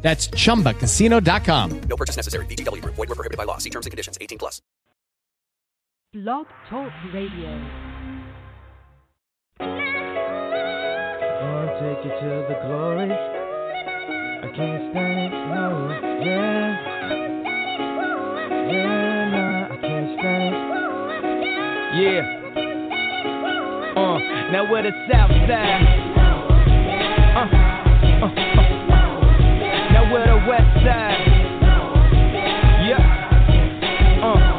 That's chumbacasino.com. No purchase necessary. VGW Group. Void were prohibited by law. See terms and conditions. 18 plus. Blog Talk Radio. Gonna take you to the glory. I can't stand it, no, yeah. Yeah, nah, I can't stand it. Yeah. Uh, now we're the south side. Uh, uh, uh, side. Yeah. Uh.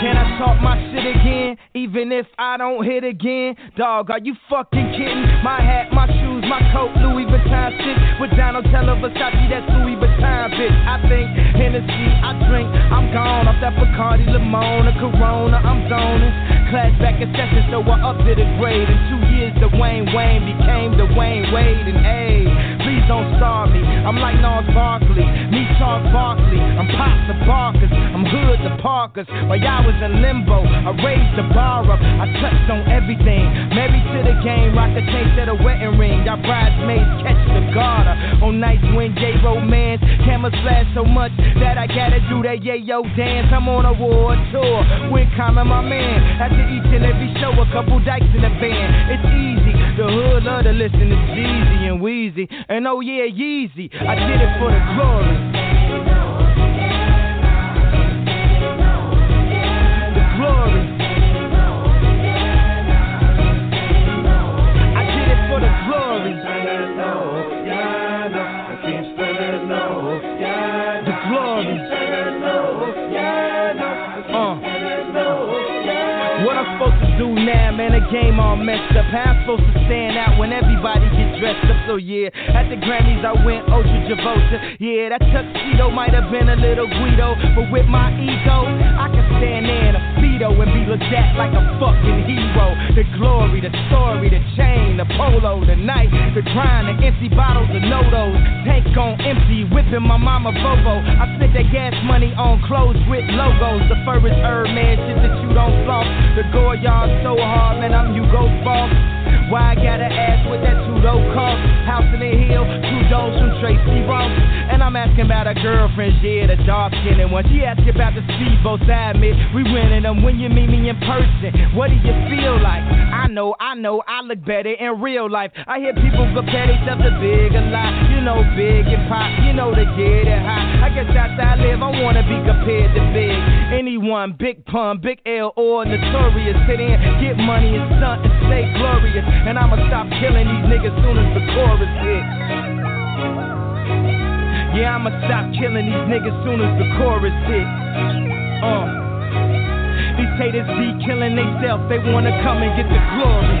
Can I talk my shit again? Even if I don't hit again? Dog, are you fucking kidding? My hat, my shoes, my coat, Louis Vuitton shit. With Donatella Versace, that's Louis Vuitton, bitch. I think Hennessy, I drink. I'm gone off that Bacardi, Limona, Corona, I'm zoning. Class back in session, so I upped to the grade. In two years, the Wayne Wayne became the Dwyane Wade. And hey, please don't starve me. I'm like Gnarls Barkley, me Charles Barkley. I'm Pop the Barkers, I'm Hood the Parkers. While y'all was in limbo, I raised the bar up. I touched on everything. Married to the game, rock the taste of the wedding ring. Y'all bridesmaids catch the garter. On nights when J romance, flash so much that I gotta do that yayo dance. I'm on a war tour with Common, my man. After each and every show, a couple dikes in the band. It's easy. The hood love to listen to Jeezy and Wheezy. And oh yeah, Yeezy. I did it for the glory. The glory. Game all messed up. How I'm supposed to stand out when everybody get dressed up? So yeah, at the Grammys I went ultra Travolta. Yeah, that tuxedo might have been a little Guido, but with my ego, I can stand in speedo and be looked at like a fucking hero. The glory, the story, the chain, the polo, the night, the grind, the empty bottles the no-dos, tank on empty, whipping my mama Volvo. I spent that gas money on clothes with logos. The furthest herb man shit that you don't floss. The Goyard so hard, man, I'm Hugo's boss. Why I gotta ask what that two-door cost? House in the hill, two doors from Tracee Ross. And I'm asking about her girlfriend, yeah, the dark skinned one. She asked about the speedboats, I admit, we winning them when you meet me in person. What do you feel like? I know, I know, I look better in real life. I hear people compare themselves to big a lot. You know, big and pop, you know they get it hot. I guess that's how I live, I wanna be compared to big. Anyone, big pun, big L or notorious. Sit in, get money and stunt and stay glorious. And I'ma stop killing these niggas soon as the chorus hits. Yeah, I'ma stop killing these niggas soon as the chorus hits. Uh. These haters be killing themselves, they wanna come and get the glory.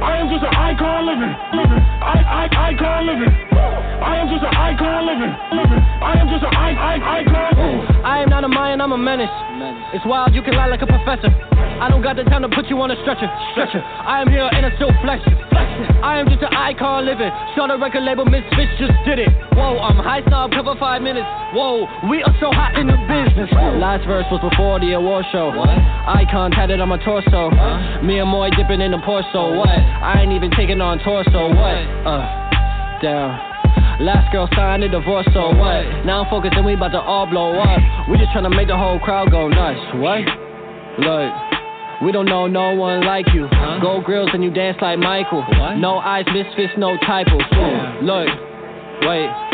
I am just an icon living, living. I, I, icon living. I am just an icon living, living. I am just an I, I, icon. I am not a Mayan, I'm a menace. It's wild, you can lie like a professor. I don't got the time to put you on a stretcher. Stretcher. I am here and I still flex. I am just an icon living. Start a record label, Misfits just did it. Whoa, I'm high snob, cover five minutes. Whoa, we are so hot in the business. Last verse was before the award show. What? Icon tatted on my torso. Huh? Me and Moy dipping in the porso. What? I ain't even taking on torso. What? Uh, down. Last girl signed a divorce, so what? Now I'm focusing, we about to all blow up. We just trying to make the whole crowd go nuts. What? Look. We don't know no one like you. Huh? Gold grills and you dance like Michael. What? No eyes, misfits, no typos. Yeah. Look, wait.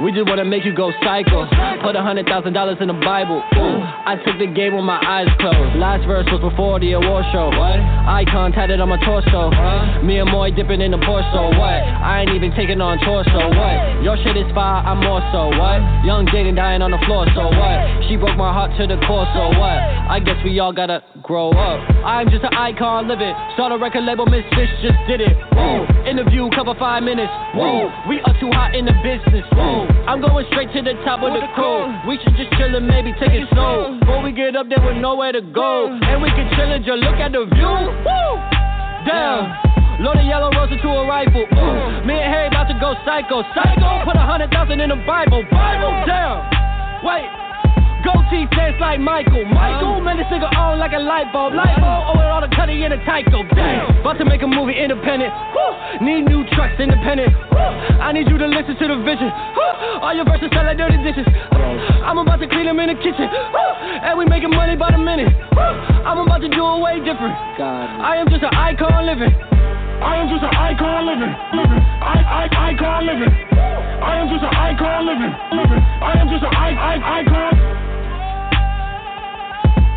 We just wanna make you go psycho. Put a hundred thousand dollars in the Bible. Ooh. I took the game with my eyes closed. Last verse was before the award show. What? Icon tatted on my torso. Huh? Me and Moy dipping in the Porto. What? I ain't even taking on torso. What? Your shit is fire, I'm more so. What? Young Jaden dying on the floor. So what? She broke my heart to the core. So what? I guess we all gotta grow up. I'm just an icon living. Start a record label, Misfits just did it. Whoa. Interview, cover five minutes. Whoa. We are too hot in the business. Whoa. I'm going straight to the top of the crew. We should just chill and maybe take it slow. Before we get up there with nowhere to go. And we can chill and just look at the view. Woo! Damn. Load a yellow rose into a rifle. Ooh. Me and Harry about to go psycho. Psycho. Put a hundred thousand in the Bible. Bible. Damn. Wait. Goatee dance like Michael. Michael, um, man, this nigga on like a light bulb. Light um, bulb, oh, with all the cutty in a Tyco. Damn. About to make a movie independent. Woo. Need new trucks independent. Woo. I need you to listen to the vision. Woo. All your verses sound like dirty dishes. I'm about to clean them in the kitchen. And we making money by the minute. I'm about to do it way different. God. I am just an icon living. I am just an icon living, living. I, I, icon living. I am just an icon living, living. I am just an I, I, icon.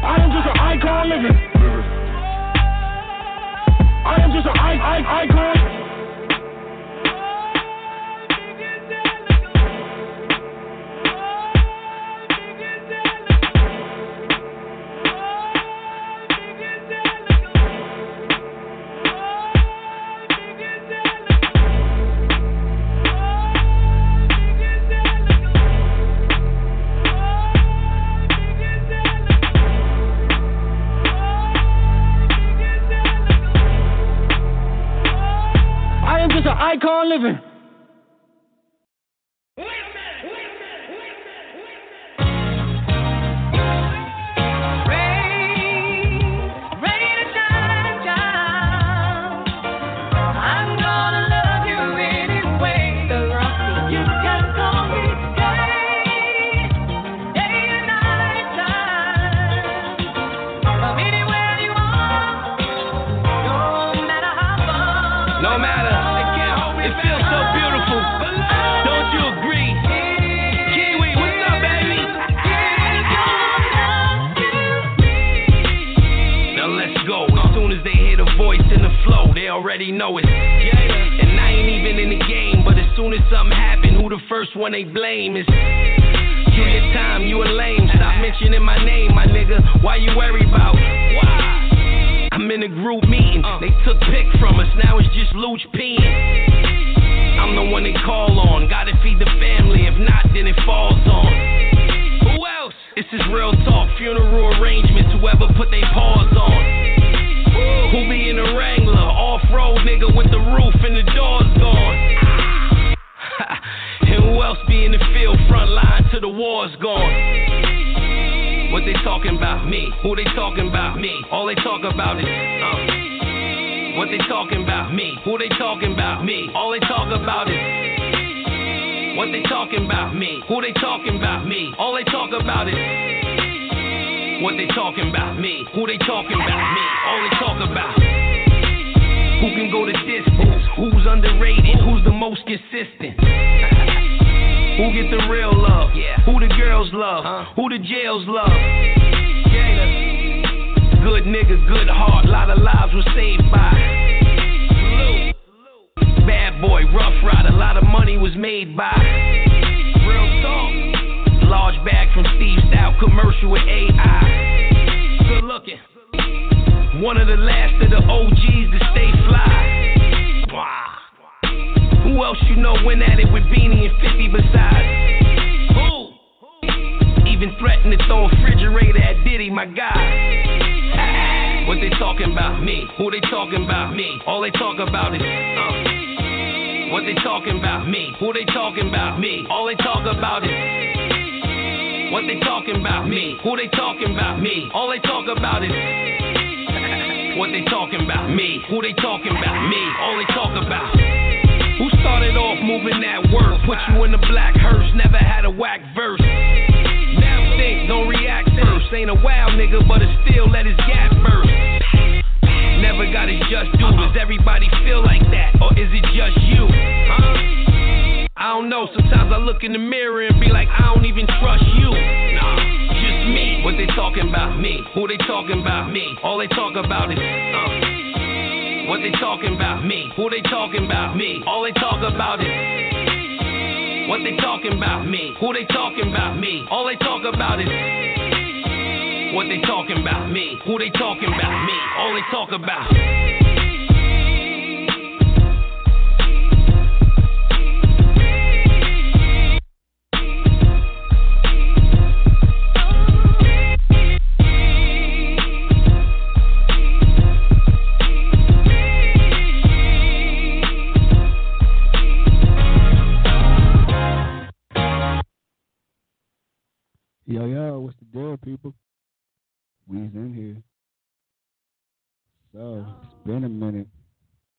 I am just an icon living. I am just an I, I, icon. Talking about? Me. All they talk about. Been a minute.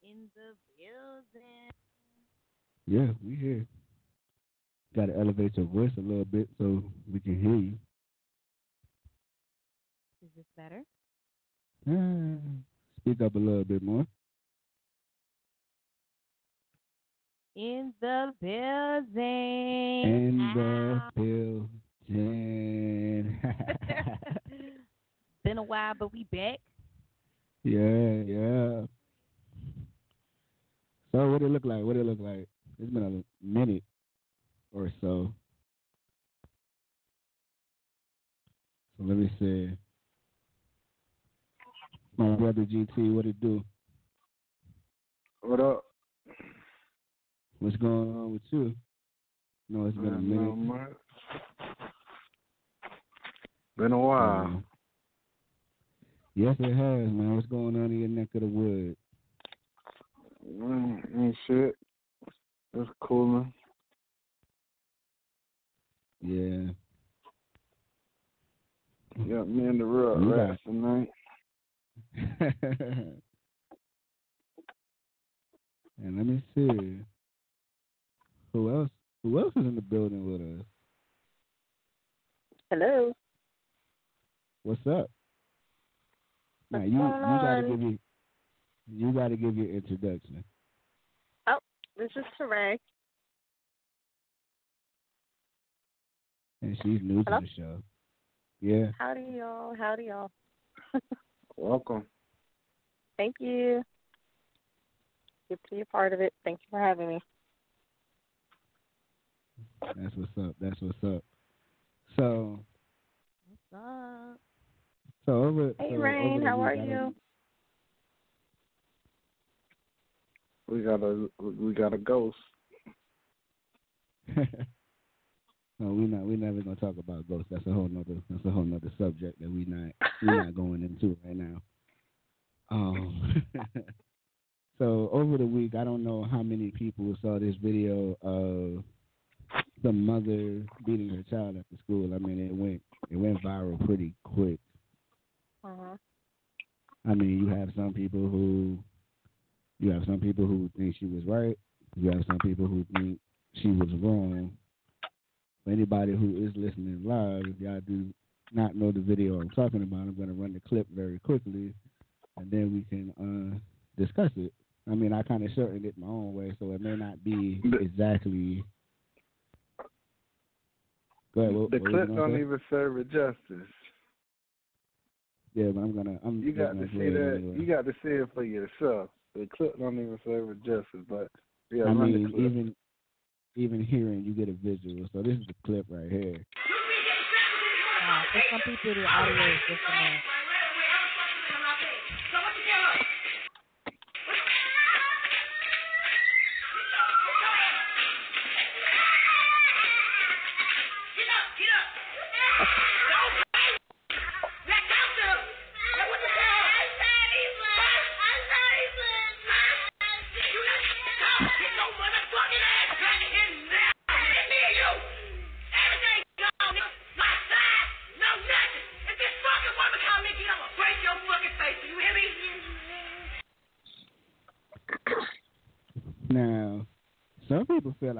in the building. Yeah, we here. Got to elevate your voice a little bit so we can hear you. Is this better? Ah, Speak up a little bit more. In the building. In the Ow. building. Been a while, but we back. Yeah, yeah. So, what it look like? What it look like? It's been a minute or so. So let me see. My brother GT, what it do? What up? What's going on with you? No, it's been a minute. Been a while. Um, yes, it has, man. What's going on in your neck of the woods? Mm, ain't shit. It's cooling. Yeah. Got me in the rut You rats tonight. and let me see. Who else? Who else is in the building with us? Hello. What's up? Now you you gotta give your you gotta give your introduction. Oh, this is Saray. And she's new Hello? to the show. Yeah. Howdy, y'all. Howdy, y'all. Welcome. Thank you. Good to be a part of it. Thank you for having me. That's what's up. That's what's up. So What's up? So over Hey, so Rain. over How are I you? We got a we got a ghost. no, we not we never gonna talk about ghosts. That's a whole nother that's a whole nother subject that we not we not going into right now. Um so over the week I don't know how many people saw this video of the mother beating her child at the school. I mean it went it went viral pretty quick. Uh-huh. I mean you have some people who you have some people who think she was right. You have some people who think she was wrong. For anybody who is listening live, if y'all do not know the video I'm talking about, I'm going to run the clip very quickly, and then we can uh, discuss it. I mean, I kind of shortened it my own way, so it may not be exactly. Go ahead. What, the what clip don't say? even serve it justice. Yeah, but I'm gonna. I'm You got gonna to see that. anyway. You got to see it for yourself. The clip don't even serve it justice. But yeah, I run mean, the clip. even even hearing, you get a visual. So this is the clip right here. Uh, for some people, the audio is just a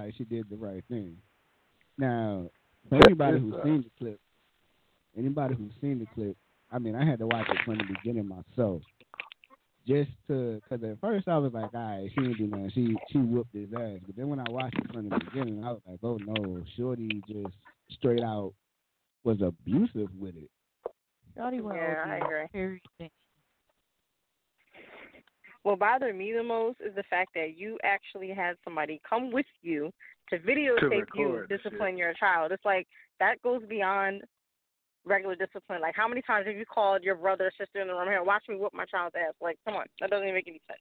like she did the right thing. Now, for anybody who's seen the clip, anybody who's seen the clip, I mean, I had to watch it from the beginning myself, just to, cause at first I was like, all right, she didn't do nothing. She she whooped his ass. But then when I watched it from the beginning, I was like, oh no, Shorty just straight out was abusive with it. Shorty went Yeah, I agree. Everything. What bothered me the most is the fact that you actually had somebody come with you to videotape you record the your child. It's like that goes beyond regular discipline. Like how many times have you called your brother or sister in the room here, watch me whoop my child's ass? Like, come on, that doesn't even make any sense.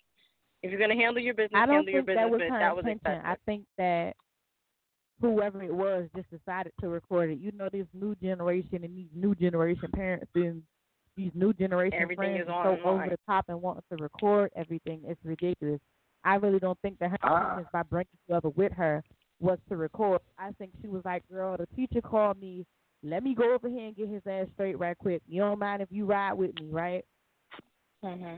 If you're gonna handle your business, I don't handle your think that was but her that was intention. excessive. I think that whoever it was just decided to record it. You know, this new generation and these new generation parents and these new generation Everything friends is are so over the top and wanting to record everything. It's ridiculous. I really don't think that her Ah. intentions by bringing whoever with her was to record. I think she was like, "Girl, the teacher called me. Let me go over here and get his ass straight right quick. You don't mind if you ride with me, right?" hmm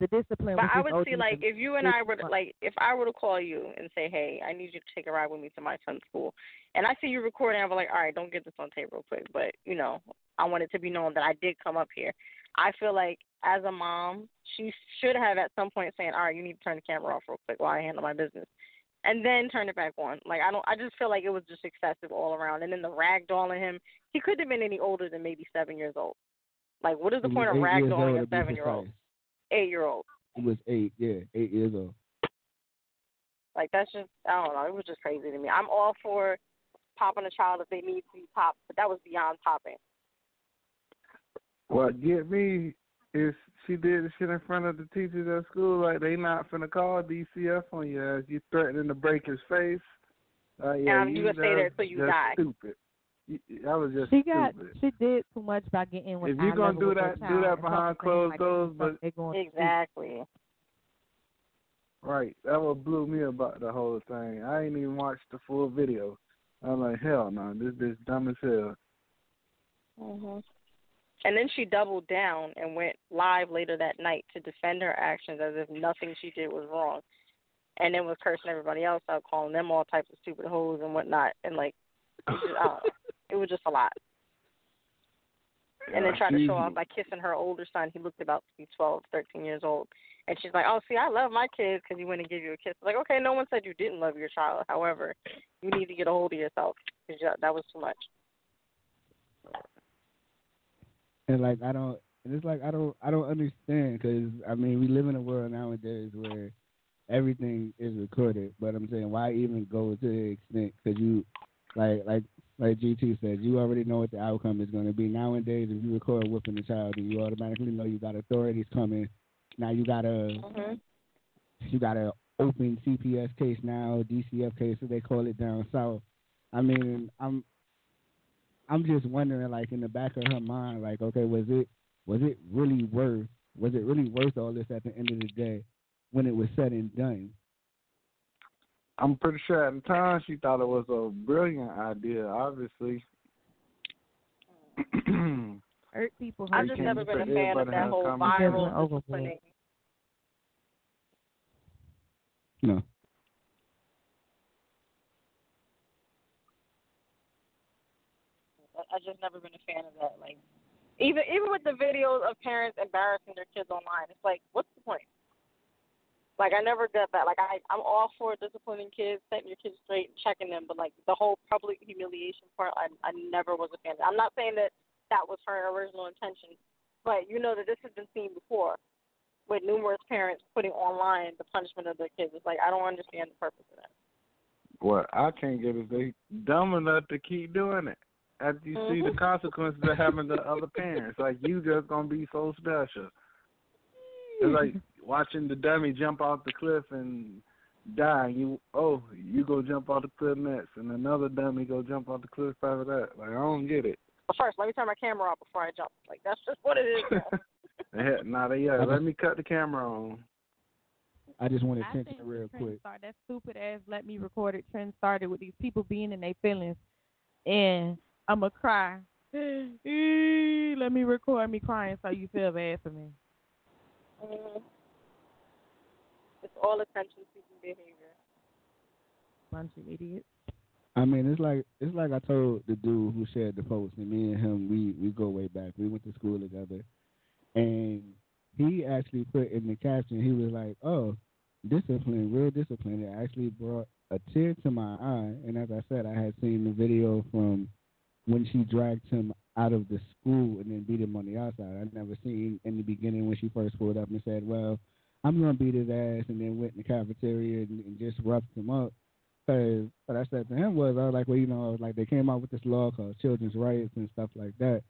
The discipline. But was I just would see like if you and. I were to, like if I were to call you and say, Hey, I need you to take a ride with me to my son's school and I see you recording, I'm like, All right, don't get this on tape real quick but, you know, I want it to be known that I did come up here. I feel like as a mom, she should have at some point saying, All right, you need to turn the camera off real quick while I handle my business and then turn it back on. Like I don't I just feel like it was just excessive all around. And then the rag ragdolling him, he couldn't have been any older than maybe seven years old. Like what is the point of eight years ragdolling a seven year old? Eight year old. He was eight, yeah, eight years old. Like that's just I don't know. It was just crazy to me. I'm all for popping a child if they need to be popped, but that was beyond popping. What get me is she did the shit in front of the teachers at school. Like they not finna call DCF on you as you threatening to break his face. Uh, yeah, Um, you gonna stay there till you die. Stupid. You- That was just She got stupid. she did too much by getting with If you eye gonna do that, do that behind talking to him closed like doors. this But going. Exactly. right, that what blew me about the whole thing. I ain't even watched the full video. I'm like, hell no, this this dumb as hell. Mhm. And then she doubled down and went live later that night to defend her actions as if nothing she did was wrong. And then was cursing everybody else out, calling them all types of stupid hoes and whatnot. And like, it, just, I it was just a lot. And then tried to show off by kissing her older son. He looked about to be twelve, thirteen years old. And she's like, "Oh, see, I love my kids because he went and gave you a kiss." Like, okay, no one said you didn't love your child. However, you need to get a hold of yourself because that was too much. And like I don't, and it's like I don't, I don't understand because I mean we live in a world nowadays where everything is recorded. But I'm saying why even go to the extent because you, like, like, like GT said, you already know what the outcome is going to be. Nowadays, if you record whooping a child, you automatically know you got authorities coming. Now you got a, Mhm. you got a open CPS case now, DCF case, so they call it down south. I mean, I'm I'm just wondering, like in the back of her mind, like, okay, was it was it really worth was it really worth all this at the end of the day when it was said and done? I'm pretty sure at the time she thought it was a brilliant idea. Obviously. Hurt people. I've just never been a fan of that whole come together. viral Overboard. disciplining. No. I- I've just never been a fan of that. Like, even even with the videos of parents embarrassing their kids online, it's like, what's the point? Like, I never get that. Like, I I'm all for disciplining kids, setting your kids straight, and checking them, but like the whole public humiliation part, I I never was a fan. of. I'm not saying that that was her original intention, but you know that this has been seen before with numerous parents putting online the punishment of their kids. It's like I don't understand the purpose of that. What I can't get is they dumb enough to keep doing it. After you see the Mhm. consequences of having the other parents, like you just gonna be so special. It's like watching the dummy jump off the cliff and die. And you oh, you go jump off the cliff next, and another dummy go jump off the cliff after that. Like I don't get it. But first, let me turn my camera off before I jump. Like that's just what it is. now. Yeah, nah, yeah. Let me cut the camera on. I just want I attention think real trend quick. Start, that stupid ass let me record it trend started with these people being in their feelings, and I'ma cry. Eh, let me record me crying so you feel bad for me. Mhm. It's all attention seeking behavior. bunch of idiots. I mean, it's like it's like I told the dude who shared the post, and me and him, we we go way back. We went to school together, and he actually put in the caption. He was like, "Oh, discipline, real discipline." It actually brought a tear to my eye. And as I said, I had seen the video from when she dragged him out of the school and then beat him on the outside. I'd never seen in the beginning when she first pulled up and said, "Well, I'm gonna beat his ass," and then went in the cafeteria and, and just roughed him up. Because what I said to him was, I was like, well, you know, like they came out with this law called children's rights and stuff like that.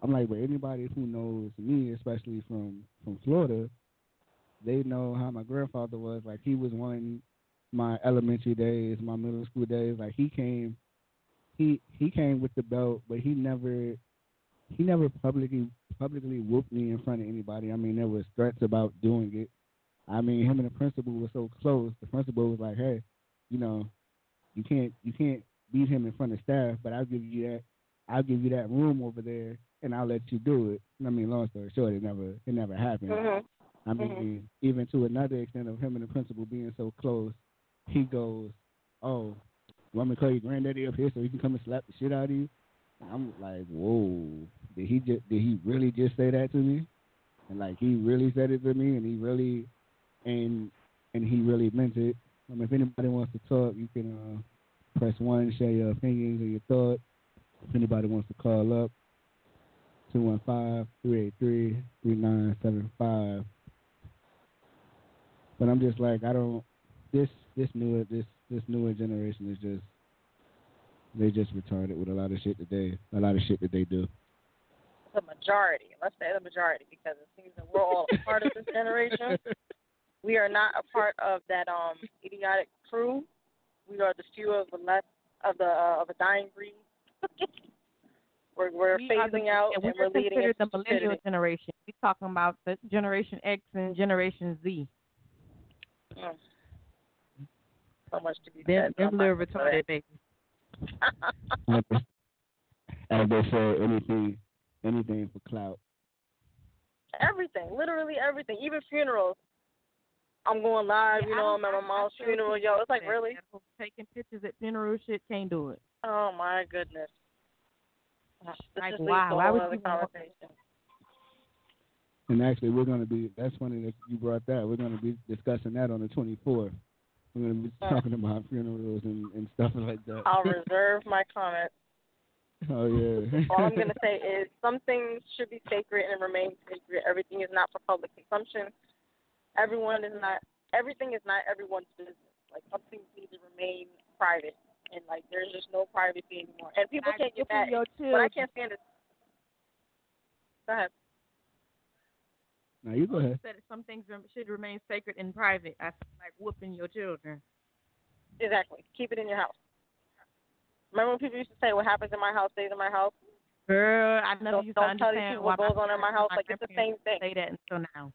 I'm like, but anybody who knows me, especially from from Florida, they know how my grandfather was. Like he was one my elementary days, my middle school days. Like he came, he he came with the belt, but he never he never publicly publicly whooped me in front of anybody. I mean, there was threats about doing it. I mean, him and the principal were so close. The principal was like, "Hey, you know, you can't you can't beat him in front of staff, but I'll give you that I'll give you that room over there, and I'll let you do it." I mean, long story short, it never it never happened. Mhm. I mean, even to another extent of him and the principal being so close, he goes, "Oh, want me to call your granddaddy up here so he can come and slap the shit out of you?" I'm like, "Whoa, did he just did he really just say that to me?" And like he really said it to me, and he really and and he really meant it. I mean, if anybody wants to talk, you can uh, press one, share your opinions or your thoughts. If anybody wants to call up, 215-383-3975. But I'm just like, I don't. This this newer this this newer generation is just they just retarded with a lot of shit that they a lot of shit that they do. The majority. Let's say the majority because it seems that we're all a part of this generation. We are not a part of that um idiotic crew. We are the few of the less of the uh, of a dying breed. we're we're We are the- phasing out yeah, and we're we're leading considered the millennial stupidity. generation. We're talking about the Generation X and Generation Z. Mm. So much to be Them, said. them little retarded babies. As they- As say, anything anything for clout. everything, literally everything, even funerals. I'm going live, you know, I'm at my mom's funeral, yo. It's like really, Taking pictures at funeral shit can't do it. oh my goodness. This Like, just leads why? to a Why whole would other you conversation. And actually, we're going to be. That's funny that you brought that. We're going to be discussing that on the 24th. We're going to be talking about funerals and, and stuff like that. I'll reserve my comments. oh yeah. All I'm gonna say is some things should be sacred and remain sacred. Everything is not for public consumption. Everyone is not. Everything is not everyone's business. Like some things need to remain private, and like there's just no privacy anymore. And people Like, can't get whooping mad. But I can't stand it. Go ahead. Now you go ahead. Said some things should remain sacred and private. I feel like whooping your children. Exactly. Keep it in your house. Remember when people used to say, "What happens in my house stays in my house"? Girl, I never Don't- used don't to tell these people what goes on in my house. and Like, it's the same thing. Say that until now.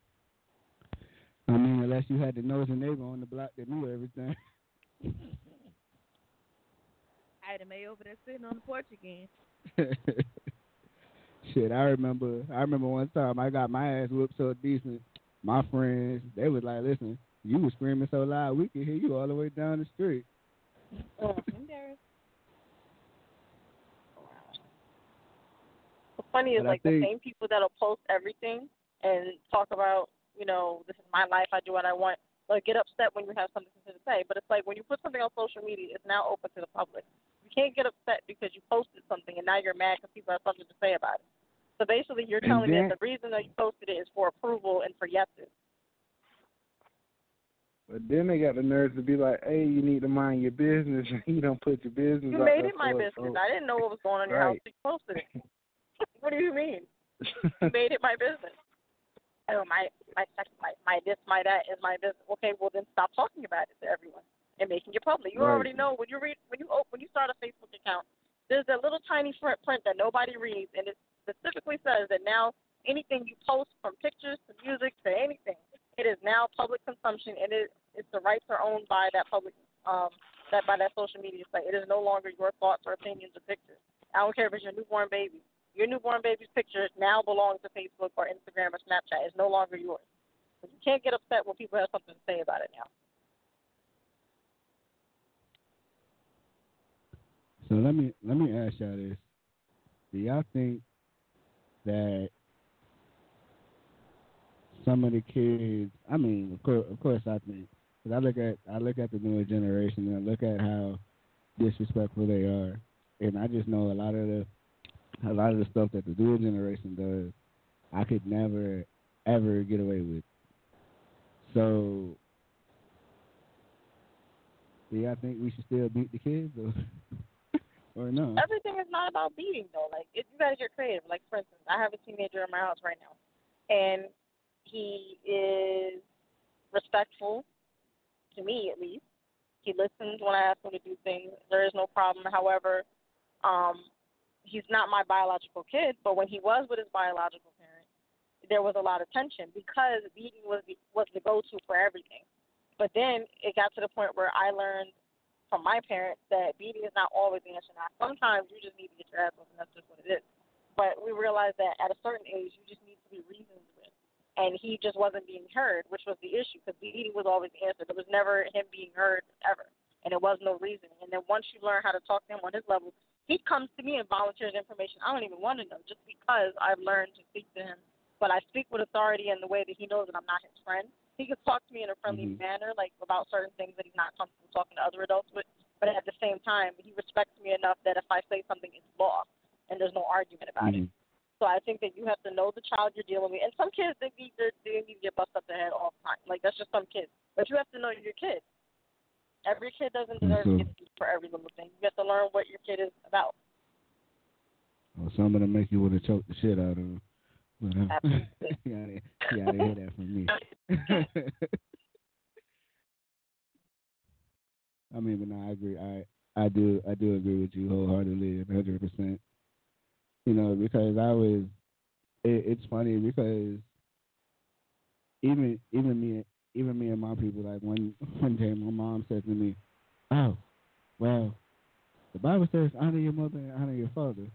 I mean, unless you had the nosy neighbor on the block that knew everything. I had a maid over there sitting on the porch again. Shit, I remember. I remember one time I got my ass whooped so decent. My friends, they was like, "Listen, you was screaming so loud, we could hear you all the way down the street." What's funny is But I like the same people that'll post everything and talk about, you know, this is my life, I do what I want. Like get upset when you have something to say. But it's like when you put something on social media, it's now open to the public. You can't get upset because you posted something and now you're mad because people have something to say about it. So basically, you're telling me that the reason that you posted it is for approval and for yeses. But then they got the nerves to be like, "Hey, you need to mind your business. you don't put your business." You made it my business. for- I didn't know what was going on in your house. You posted it. what do you mean? You made it my business. Oh, my my sex, my my this, my that is my business. Okay, well then stop talking about it to everyone and making it public. You Right. already know when you read when you open when you start a Facebook account. There's a little tiny print print that nobody reads, and it specifically says that now anything you post from pictures to music to anything, it is now public consumption, and it it's the rights are owned by that public um that by that social media site. It is no longer your thoughts or opinions or pictures. I don't care if it's your newborn baby. Your newborn baby's picture now belongs to Facebook or Instagram or Snapchat. It's no longer yours. So you can't get upset when people have something to say about it now. So let me let me ask y'all this: Do y'all think that some of the kids? I mean, of course, of course, I think because I look at I look at the newer generation and I look at how disrespectful they are, and I just know a lot of the a lot of the stuff that the newer generation does, I could never ever get away with. So, do y'all think we should still beat the kids or or? Everything is not about beating though. Like it, you gotta get creative. Like for instance, I have a teenager in my house right now, and he is respectful to me at least. He listens when I ask him to do things. There is no problem. However, um, he's not my biological kid, but when he was with his biological parent, there was a lot of tension because beating was the, was the go-to for everything. But then it got to the point where I learned from my parents that beating is not always the answer. Now, sometimes you just need to get your ass whooped, and that's just what it is. But we realized that at a certain age, you just need to be reasoned with. And he just wasn't being heard, which was the issue because beating was always the answer. There was never him being heard ever, and it was no reasoning. And then once you learn how to talk to him on his level, he comes to me and volunteers information I don't even want to know just because I've learned to speak to him. But I speak with authority in the way that he knows that I'm not his friend. He can talk to me in a friendly Mhm. manner, like about certain things that he's not comfortable talking to other adults with. But at the same time, he respects me enough that if I say something, it's law, and there's no argument about it. Mhm. So I think that you have to know the child you're dealing with. And some kids they need their, they need to get busted up the head all the time. Like that's just some kids. But you have to know your kid. Every kid doesn't deserve to get beat for every little thing. You have to learn what your kid is about. Or some of them make you want to choke the shit out of them. You gotta hear that from me. I mean, but no, I agree. I I do I do agree with you wholeheartedly, hundred percent. You know, because I was. It, it's funny because even even me even me and my people like one one day my mom said to me, "Oh, well, the Bible says honor your mother and honor your father."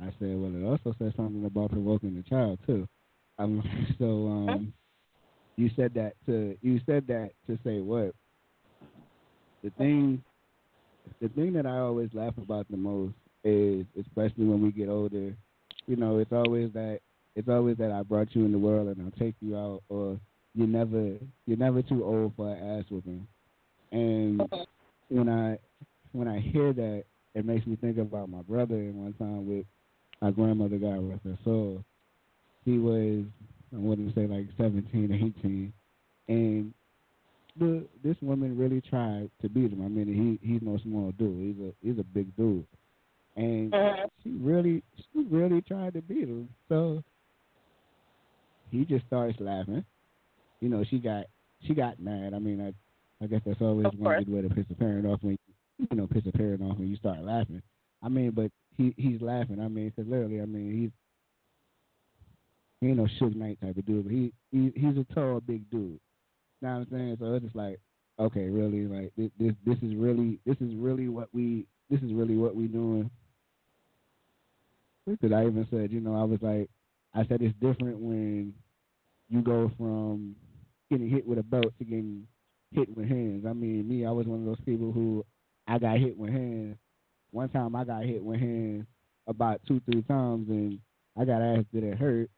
I said, "Well, it also says something about provoking the child too." Um, so um, you said that to you said that to say what? The thing, the thing that I always laugh about the most is, especially when we get older, you know, it's always that it's always that I brought you in the world and I'll take you out, or you're never you're never too old for an ass whooping. And when I when I hear that, it makes me think about my brother. And one time with my grandmother got with her soul, he was I wouldn't say like 17 or 18, and the this woman really tried to beat him. I mean, he he's no small dude. He's a he's a big dude, and mm-hmm. she really she really tried to beat him. So he just starts laughing. You know, she got she got mad. I mean, I I guess that's always one good way to piss a parent off when you know piss a parent off when you start laughing. I mean, but he he's laughing. I mean, because literally, I mean, he's he ain't no Suge Knight type of dude, but he, he he's a tall, big dude. You know what I'm saying? So it's just like, okay, really, like this this this is really this is really what we this is really what we doing. Because I even said, you know, I was like, I said it's different when you go from getting hit with a belt to getting hit with hands. I mean, me, I was one of those people who I got hit with hands. One time I got hit with hands about two, three times, and I got asked did it hurt,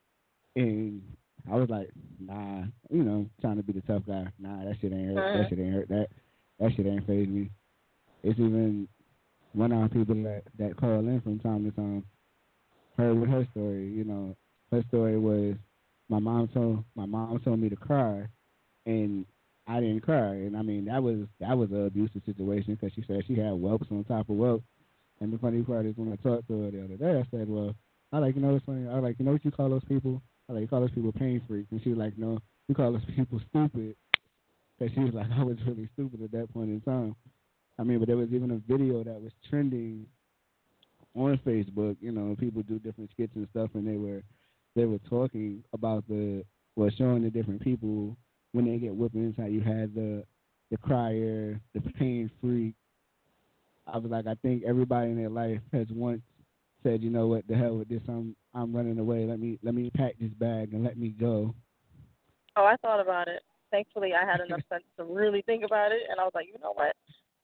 and I was like, nah, you know, trying to be the tough guy. Nah, that shit ain't hurt. Uh-huh. That shit ain't hurt. That that shit ain't phase me. It's even one of our people that that call in from time to time. heard with her story, you know, her story was my mom told my mom told me to cry, and I didn't cry, and I mean that was that was an abusive situation because she said she had whelps on top of whelps, and the funny part is when I talked to her the other day, I said, well, I like you know what's funny, I like you know what you call those people, I like you call those people pain freaks, and she was like, no, you call those people stupid, because she was like I was really stupid at that point in time. I mean, but there was even a video that was trending on Facebook. You know, people do different skits and stuff, and they were they were talking about the well, showing the different people when they get whippings. How you had the the crier, the pain freak. I was like, I think everybody in their life has once said, you know what, the hell with this. I'm I'm running away. Let me let me pack this bag and let me go. Oh, I thought about it. Thankfully, I had enough sense to really think about it, and I was like, you know what?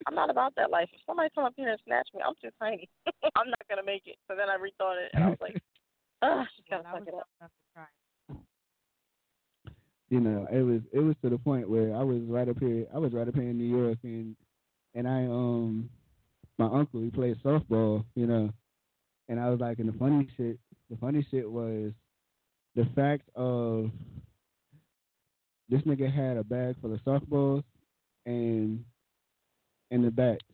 I'm not about that life. If somebody come up here and snatch me, I'm too tiny. I'm not gonna make it. So then I rethought it, and I was like, ugh, just gotta suck it up. you know, it was it was to the point where I was right up here. I was right up here in New York, and and I um my uncle he played softball, you know, and I was like, and the funny shit, the funny shit was the fact of this nigga had a bag full of softballs and and the bats,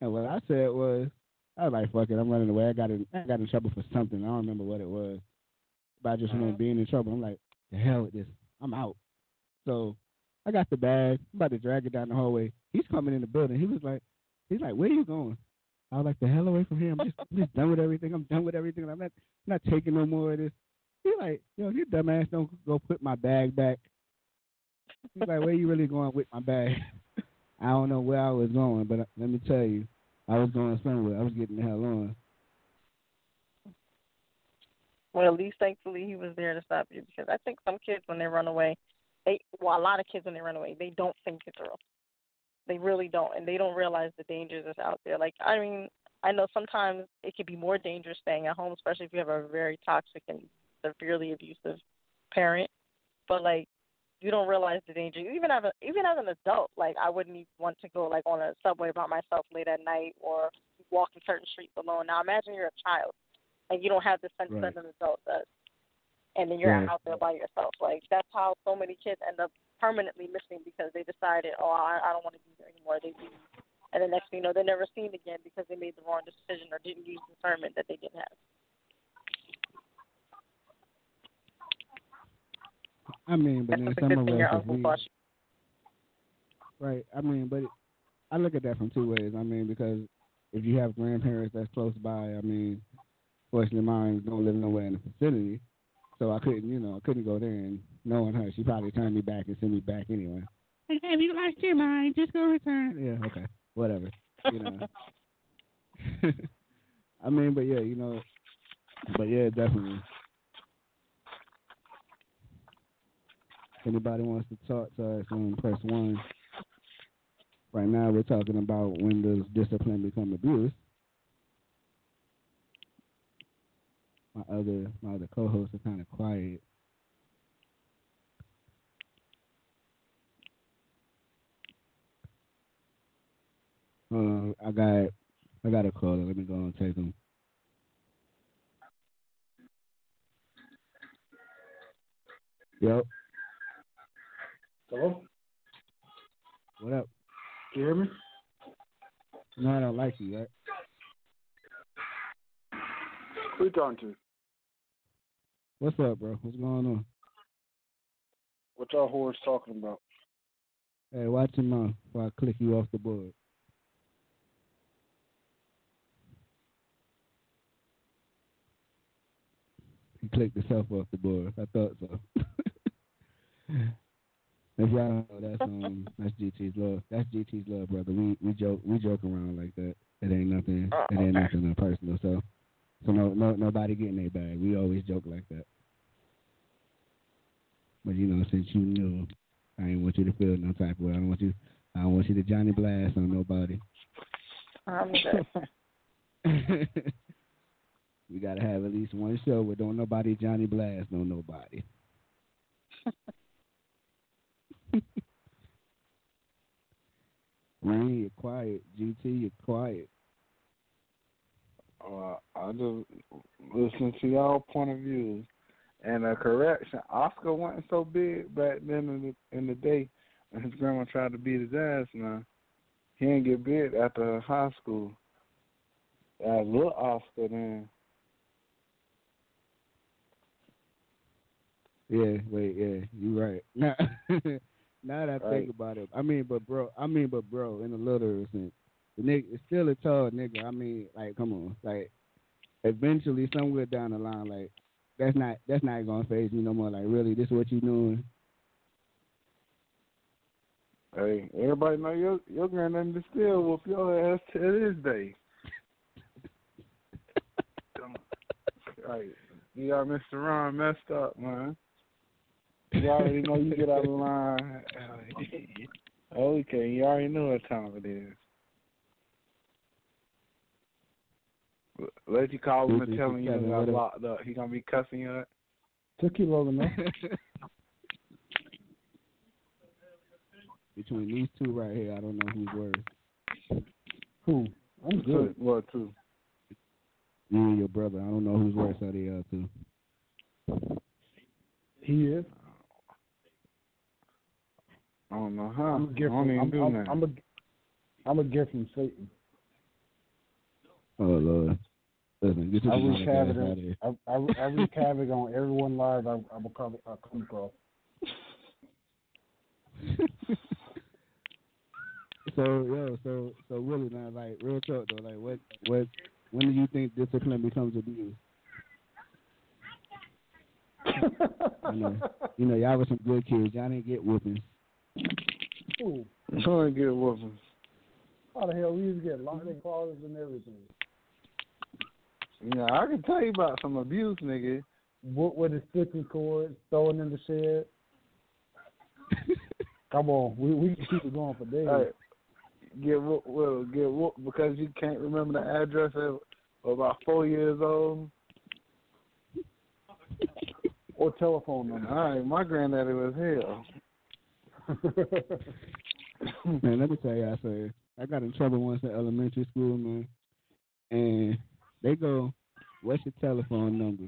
and what I said was, I was like, fuck it, I'm running away. I got in I got in trouble for something. I don't remember what it was, but I just remember uh-huh. being in trouble. I'm like, the hell with this. I'm out. So I got the bag. I'm about to drag it down the hallway. He's coming in the building. He was like, he's like, where you going? I was like, the hell away from here. I'm just, I'm just done with everything. I'm done with everything. I'm not, I'm not taking no more of this. He's like, yo, you dumbass, don't go put my bag back. He's like, where you really going with my bag? I don't know where I was going, but uh, let me tell you, I was going somewhere. I was getting the hell on. Well, at least thankfully he was there to stop you because I think some kids when they run away, they well a lot of kids when they run away they don't think it through. They really don't, and they don't realize the dangers that's out there. Like I mean, I know sometimes it can be more dangerous staying at home, especially if you have a very toxic and severely abusive parent. But like you don't realize the danger. Even as a, even as an adult, like I wouldn't even want to go like on a subway by myself late at night or walk in certain streets alone. Now imagine you're a child and you don't have the sense Right. that an adult does, and then you're Right. out there by yourself. Like that's how so many kids end up permanently missing because they decided, oh, I, I don't want to be here anymore. They leave, and the next thing you know, they're never seen again because they made the wrong decision or didn't use discernment that they didn't have. I mean, but That's then some of us, your if uncle we- bought you. Right. I mean, but it, I look at that from two ways. I mean, because if you have grandparents that's close by, I mean, fortunately mine don't live nowhere in the vicinity, so I couldn't, you know, I couldn't go there and knowing her, she probably turned me back and sent me back anyway. Hey, if you lost your mind, just go return. Yeah. Okay. Whatever. You know. I mean, but yeah, you know, but yeah, definitely. If anybody wants to talk to us on press one. Right now we're talking about when does discipline become abuse. My other my other co hosts are kinda quiet. Uh, I got I got a caller. Let me go and take him. Yep. Hello? What up? Can you hear me? No, I don't like you, right? Who you talking to? What's up, bro? What's going on? What y'all whores talking about? Hey, watch your mouth before I click you off the board. He clicked himself off the board. I thought so. if y'all don't know, that's um that's GT's love. That's GT's love, brother. We we joke we joke around like that. It ain't nothing. Oh, It ain't okay. nothing personal. So so no no nobody getting their bag. We always joke like that. But you know, since you knew, I didn't want you to feel no type of way. I don't want you. I don't want you to Johnny Blast on nobody. I'm good. we gotta have at least one show where don't nobody Johnny Blast on nobody. Rain, you're quiet. GT, you're quiet. Uh, I just listen to y'all point of views. And a correction, Oscar wasn't so big back then in the in the day when his grandma tried to beat his ass now. He didn't get big after high school. Uh, little Oscar then. Yeah, wait, yeah, you right. Now, now that I Right. think about it, I mean, but bro, I mean, but bro, in a literal sense, the nigga is still a tall nigga. I mean, like, come on, like, eventually, somewhere down the line, like, that's not that's not gonna phase me no more. Like, really, this is what you doing? Hey, everybody know your your granddaddy can still whoop your ass to this day. Come on. Right. You got Mr. Ron messed up, man. You already know you get out of line. okay, you already know what time it is. Let you call him and tell him you got locked up. He gonna be cussing you out. Took you long enough. Between these two right here, I don't know who's worse. Who? I'm good. What two? You and your brother. I don't know who's worse out of y'all two. He is. I don't know how. I'm a I gift from even I'm, do I'm, nothing. I'm a I'm a gift from Satan. Oh Lord. Listen, get your I demonic wreak ass havoc. on- I, I, I wreak havoc on everyone live I, I will come, I come across. So yo, so so really now, like real talk though, like what what when do you think discipline becomes abuse? you know, you know, y'all were some good kids. Y'all didn't get whoopings. Ooh, Trying to get whoopings. how the hell we used to get locked in closets and everything? Yeah, I can tell you about some abuse, nigga. What with the sticking cords, throwing in the shed. Come on, we we can keep it going for days. Hey, get well, get whooped because you can't remember the address of about four years old. Or telephone number. All right, my granddaddy was hell. man, let me tell you, I say I got in trouble once in elementary school, man. And they go, What's your telephone number?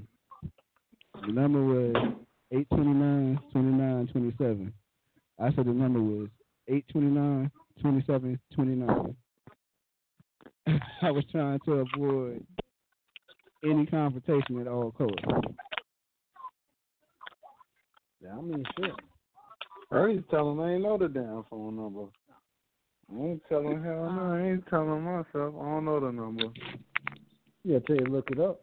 The number was eight twenty nine twenty nine twenty seven. I said the number was eight twenty nine twenty seven twenty nine. I was trying to avoid any confrontation at all costs. Yeah, I mean shit. I ain't telling I ain't know the damn phone number. I ain't telling hell no, I ain't telling myself I don't know the number. Yeah, tell you look it up.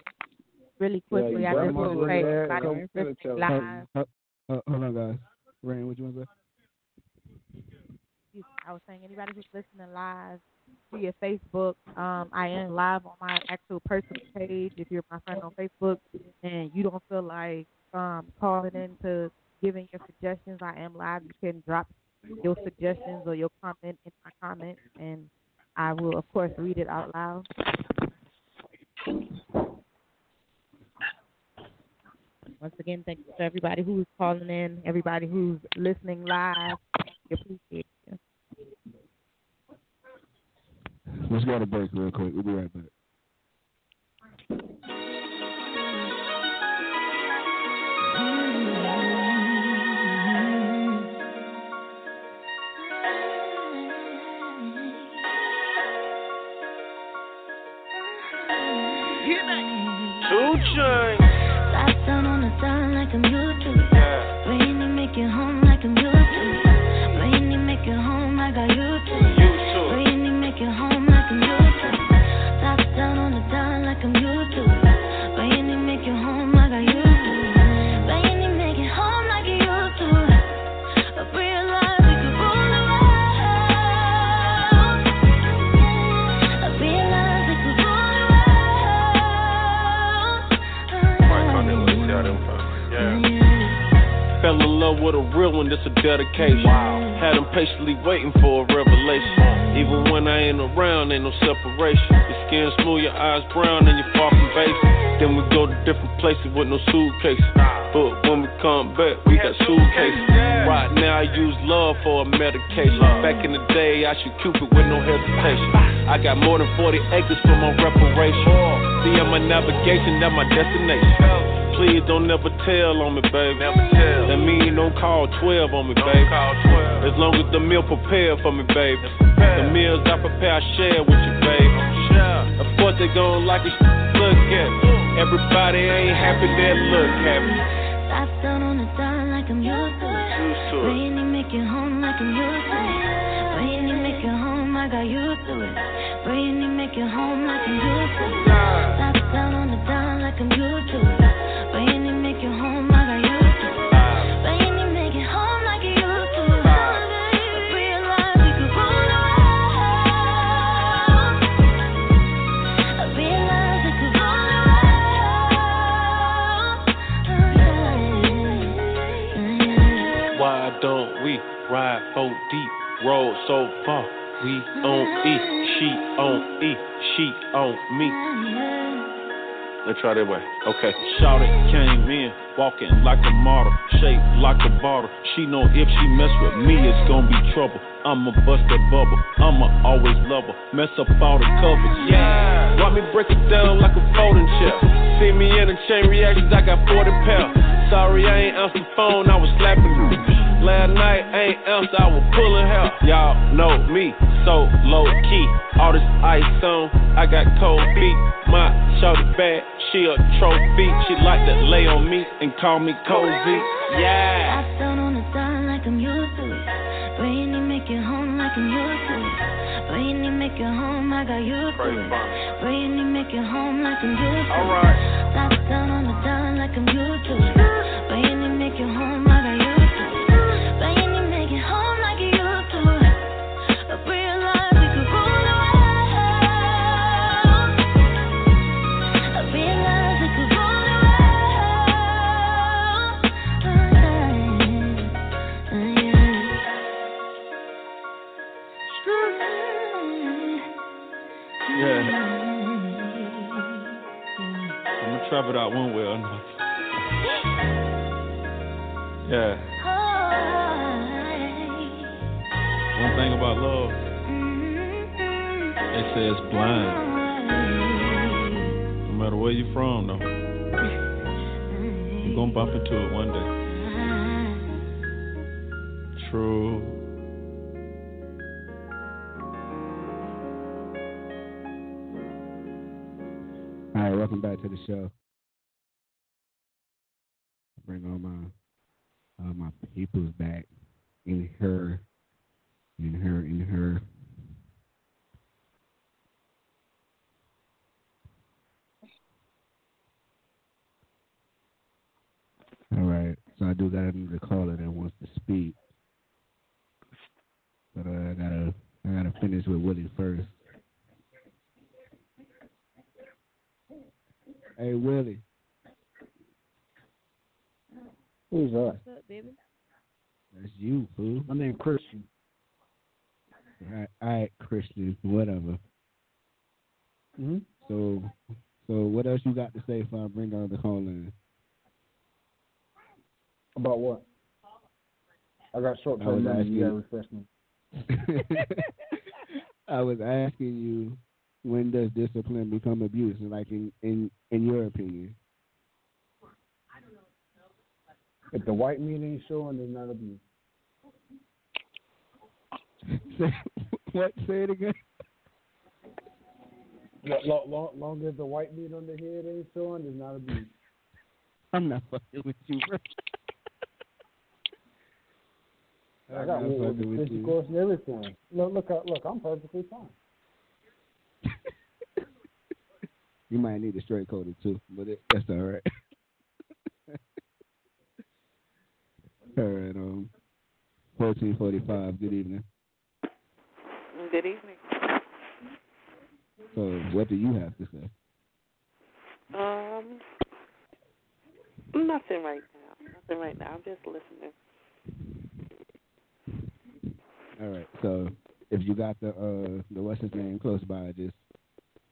Really quickly, you I just want to look say at it. everybody Come who's to the listening live. Hold, hold, hold on, guys. Rain, what you want to say? I was saying anybody who's listening live via Facebook, um, I am live on my actual personal page. If you're my friend on Facebook and you don't feel like um, calling in to giving your suggestions, I am live. You can drop your suggestions or your comment in my comments, and I will of course read it out loud. Once again, thank you to everybody who's calling in, everybody who's listening live. We appreciate you. Let's go to break real quick. We'll be right back. 2 Chainz. Real one, this a dedication. Had them patiently waiting for a revelation. Even when I ain't around, ain't no separation. Your skin smooth, your eyes brown, and you're far from basic. Then we go to different places with no suitcases. But when we come back, we got suitcases. Right now, I use love for a medication. Back in the day, I should Cupid with no hesitation. I got more than 40 acres for my reparation. See, I'm my navigation, that's my destination. Please don't never tell on me, baby. Never tell. That mean don't call 12 on me, baby. Call 12. As long as the meal prepared for me, baby. The meals I prepare, I share with you, baby. Of course they gon' like it, look at me. Everybody ain't happy, they look happy. Top down on the side like I'm used to it. to it. Make it home like I'm used to it. Rain and make it home like I used to it. Rain and make it home like I'm used to it. Top down on the down like I'm used to it. So deep, roll so far? We on E, she on E, she on me. Let's try that way. Okay. Shout it came in, walking like a model, shaped like a bottle. She know if she mess with me, it's gonna be trouble. I'ma bust that bubble. I'ma always love her. Mess up all the covers. Yeah. Watch me break it down like a folding chair. See me in the chain reactions, I got 40 pounds. Sorry, I ain't answer the phone, I was slapping you. Last night, ain't answer, I was pulling hair. Y'all know me, so low key. All this ice on, I got cold feet. My shorty bad, she a trophy. She like to lay on me and call me cozy. Yeah. Top down on the dime like I'm used to it. Rainy, make it home like I'm used to it. Rainy, make it home, I got used to it. Rainy, make it home like I'm used to it. Top down on the dime like I'm used to it. Rainy, make it home, It out one way or another. Yeah. One thing about love, they say it's blind. No matter where you're from, though, you're gonna bump into it one day. True. Right, welcome back to the show. Bring all my all my peoples back in her, in her, in her. All right, so I do got another caller that wants to speak, but uh, I gotta I gotta finish with Willie first. Hey Willie. Who's that? What's up, baby? That's you, fool. My name Christian. All right, all right, Christian, whatever. hmm So, so what else you got to say before I bring on the call in? About what? I got short I was term memory. asking- You gotta refresh me. I was asking you, when does discipline become abuse? Like in in in your opinion? If the white meat ain't showing, it's not abuse. Say, what? Say it again. Long, long, long as the white meat on the head ain't showing, it's not abuse. I'm not fucking with you, bro. I got one with the fucking with you. course and everything. Look, look, uh, look, I'm perfectly fine. You might need a straight coated too, but it, that's all right. all right, um, fourteen forty five. Good evening. Good evening. So, what do you have to say? Um, nothing right now. Nothing right now. I'm just listening. All right. So, if you got the uh the what's his name close by, just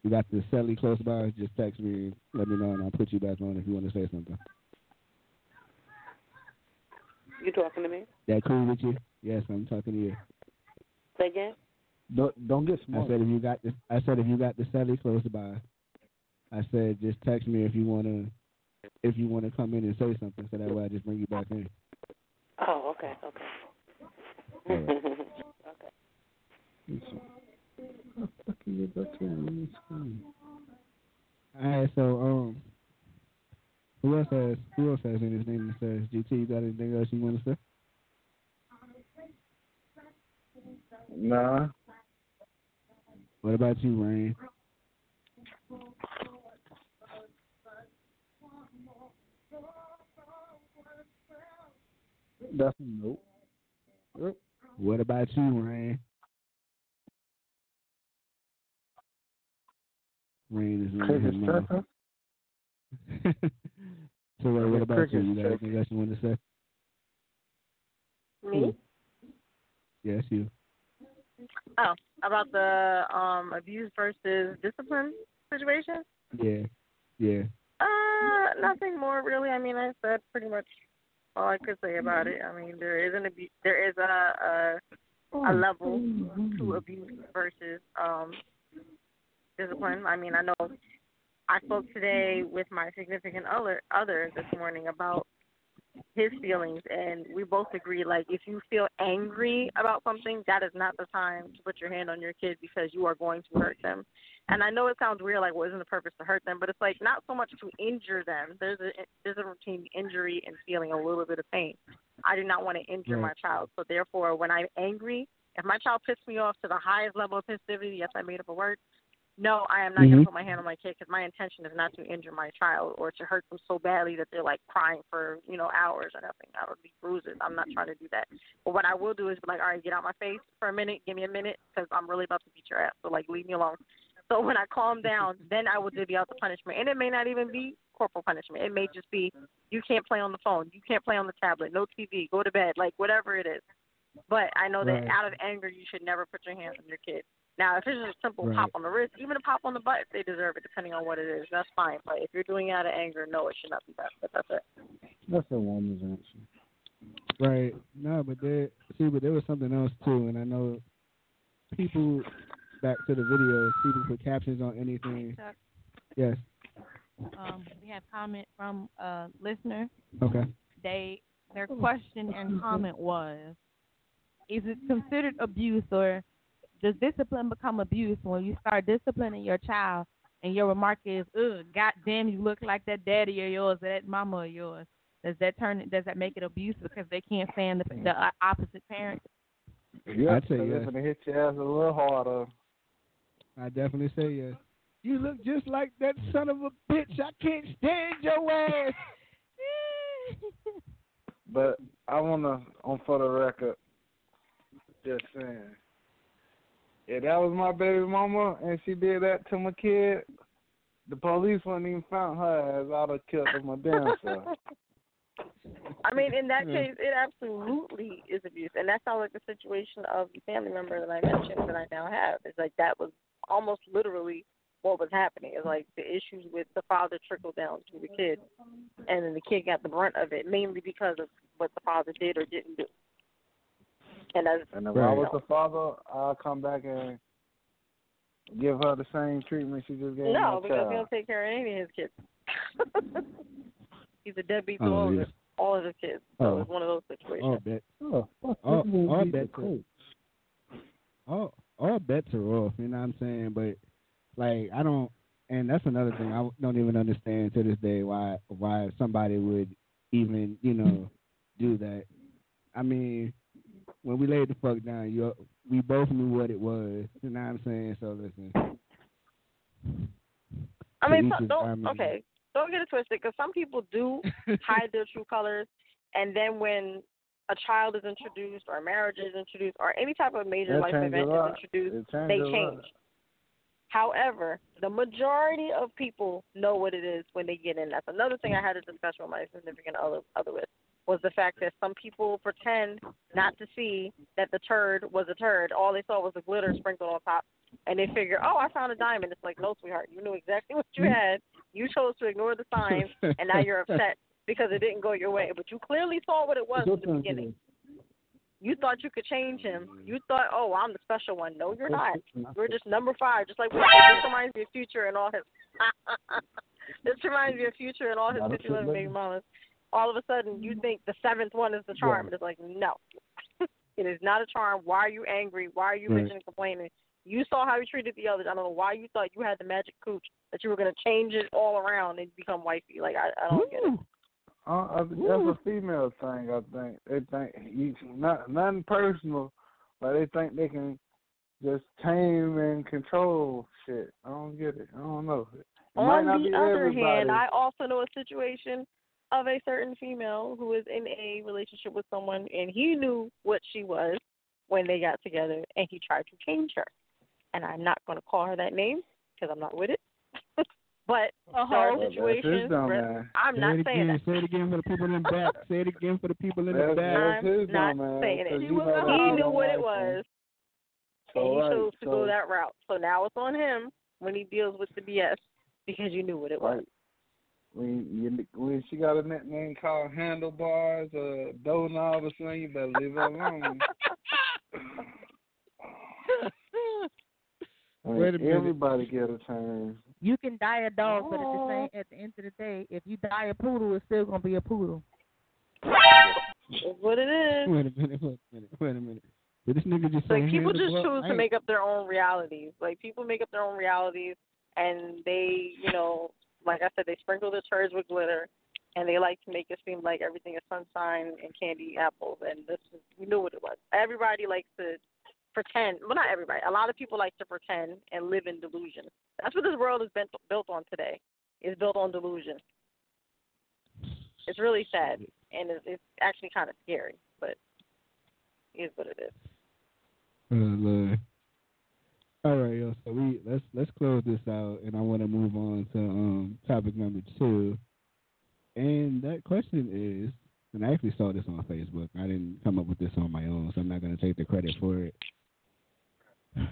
you got the Sally close by, just text me let me know, and I'll put you back on if you want to say something. You talking to me? That cool with you? Yes, I'm talking to you. Say again? Don't don't get I said if you got the I said if you got the Sally close by, I said just text me if you wanna if you wanna come in and say something, so that way I just bring you back in. Oh, okay, okay. All right. okay. How fucking you go to screen? All right, so um, who else has who else has anything to say? GT, you got anything else you want to say? Nah. What about you, Rain? That's nope. What about you, Rain? Rain is in Cricket's his mouth. so uh, what about you? You got anything else you want to say? Me? Yes, you. Oh, about the um abuse versus discipline situation. Yeah, yeah. Uh, nothing more really. I mean, I said pretty much all I could say about it. I mean, there is an abu- there is a a, a level to abuse versus um discipline. I mean, I know I spoke today with my significant other other this morning about his feelings and we both agree like if you feel angry about something that is not the time to put your hand on your kid because you are going to hurt them. And i know it sounds weird like well isn't the purpose to hurt them but it's like not so much to injure them. There's a there's a routine injury and feeling a little bit of pain. I do not want to injure my child so therefore when i'm angry if my child pissed me off to the highest level of passivity yes i made up a word no, I am not going Mhm. to put my hand on my kid because my intention is not to injure my child or to hurt them so badly that they're like crying for you know hours or nothing. I would be bruises. I'm not trying to do that. But what I will do is be like, all right, get out my face for a minute, give me a minute because I'm really about to beat your ass. So like, leave me alone. So when I calm down, then I will divvy out the punishment, and it may not even be corporal punishment. It may just be you can't play on the phone, you can't play on the tablet, no TV, go to bed, like whatever it is. But I know that Right. out of anger, you should never put your hands on your kid. Now, if it's just a simple Right. pop on the wrist, even a pop on the butt, if they deserve it, depending on what it is, that's fine. But if you're doing it out of anger, no, it should not be that. But that's it. That's a woman's answer. Right. No, but there see, but there was something else too, and I know people back to the videos, people put captions on anything. Yes. um, we have comment from a listener. Okay. They their question and comment was, is it considered abuse or does discipline become abuse when you start disciplining your child and your remark is, "Ugh, goddamn, you look like that daddy of yours or that mama of yours"? Does that turn? Does that make it abuse because they can't stand the, the uh, opposite parent? Yeah, I'd say yes. it's gonna hit your ass a little harder. I definitely say yes. You look just like that son of a bitch. I can't stand your ass. But I wanna, on for the record, just saying, if that was my baby mama and she did that to my kid, the police wouldn't even found her ass. I'd have killed her my damn self. I mean, in that case, it absolutely is abuse, and that's sounds like the situation of the family member that I mentioned that I now have. It's like that was almost literally what was happening. It's like the issues with the father trickled down to the kid, and then the kid got the brunt of it, mainly because of what the father did or didn't do. And as And if I was the father, I'll come back and give her the same treatment she just gave no, my because child. he don't take care of any of his kids. He's a deadbeat to Oh, all of yeah. his all of his kids. So Oh. it's one of those situations. All bet. Oh, fuck, All, this is all the bets are, all all bets are off. You know what I'm saying? But like I don't, and that's another thing I don't even understand to this day why why somebody would even you know do that. I mean, when we laid the fuck down, you we both knew what it was. You know what I'm saying? So listen. I mean, so, don't I mean- okay. Don't get it twisted, because some people do hide their true colors, and then when a child is introduced, or marriage is introduced, or any type of major life event is introduced, they change. However, the majority of people know what it is when they get in. That's another thing I had a discussion with my significant other, other with was the fact that some people pretend not to see that the turd was a turd. All they saw was the glitter sprinkled on top, and they figure, "Oh, I found a diamond." It's like, no, sweetheart, you knew exactly what you had. You chose to ignore the signs, and now you're upset because it didn't go your way. But you clearly saw what it was in the beginning. You thought you could change him. You thought, oh, I'm the special one. No, you're not. You're just number five. Just like this reminds me of Future and all his. this reminds me of Future and all his Not a 50 11 shit baby mamas. All of a sudden, you think the seventh one is the charm. It's like, no. it is not a charm. Why are you angry? Why are you Right. bitching and complaining? You saw how you treated the others. I don't know why you thought you had the magic cooch that you were going to change it all around and become wifey. Like, I, I don't get it. Uh, I, that's a female thing. I think they think you not nothing personal, but they think they can just tame and control shit. I don't get it. I don't know. It On the other everybody. hand, I also know a situation of a certain female who is in a relationship with someone, and he knew what she was when they got together, and he tried to change her. And I'm not going to call her that name because I'm not with it. but there are Well, that's situations dumb where. I'm Say not it saying again. that. Say it again for the people in the back. Say it again for the people in the That's, back. that's his not dumb saying it. 'cause He was know a that He knew what it was, him. and So, he right, chose to go that route. So now it's on him when he deals with the BS because you knew what it was. When you when she got a nickname called Handlebars or Doorknob or something, you better leave her alone. I mean, Wait a minute. Everybody get a turn. You can die a dog, but at the oh. same at the end of the day, if you die a poodle, it's still gonna be a poodle. It's what it is. Wait a minute. Wait a minute. Wait a minute. Did this nigga just Like people just handle- choose I to make up their own realities. Like people make up their own realities, and they, you know, like I said, they sprinkle the turds with glitter, and they like to make it seem like everything is sunshine and candy apples. And this is, we knew what it was. Everybody likes to pretend. Well, not everybody. A lot of people like to pretend and live in delusion. That's what this world is built built on today. It's built on delusion. It's really sad, and it's, it's actually kind of scary, but it is what it is. Lord. All right, yo. So we let's let's close this out, and I want to move on to um topic number two. And that question is, and I actually saw this on Facebook. I didn't come up with this on my own, so I'm not going to take the credit for it.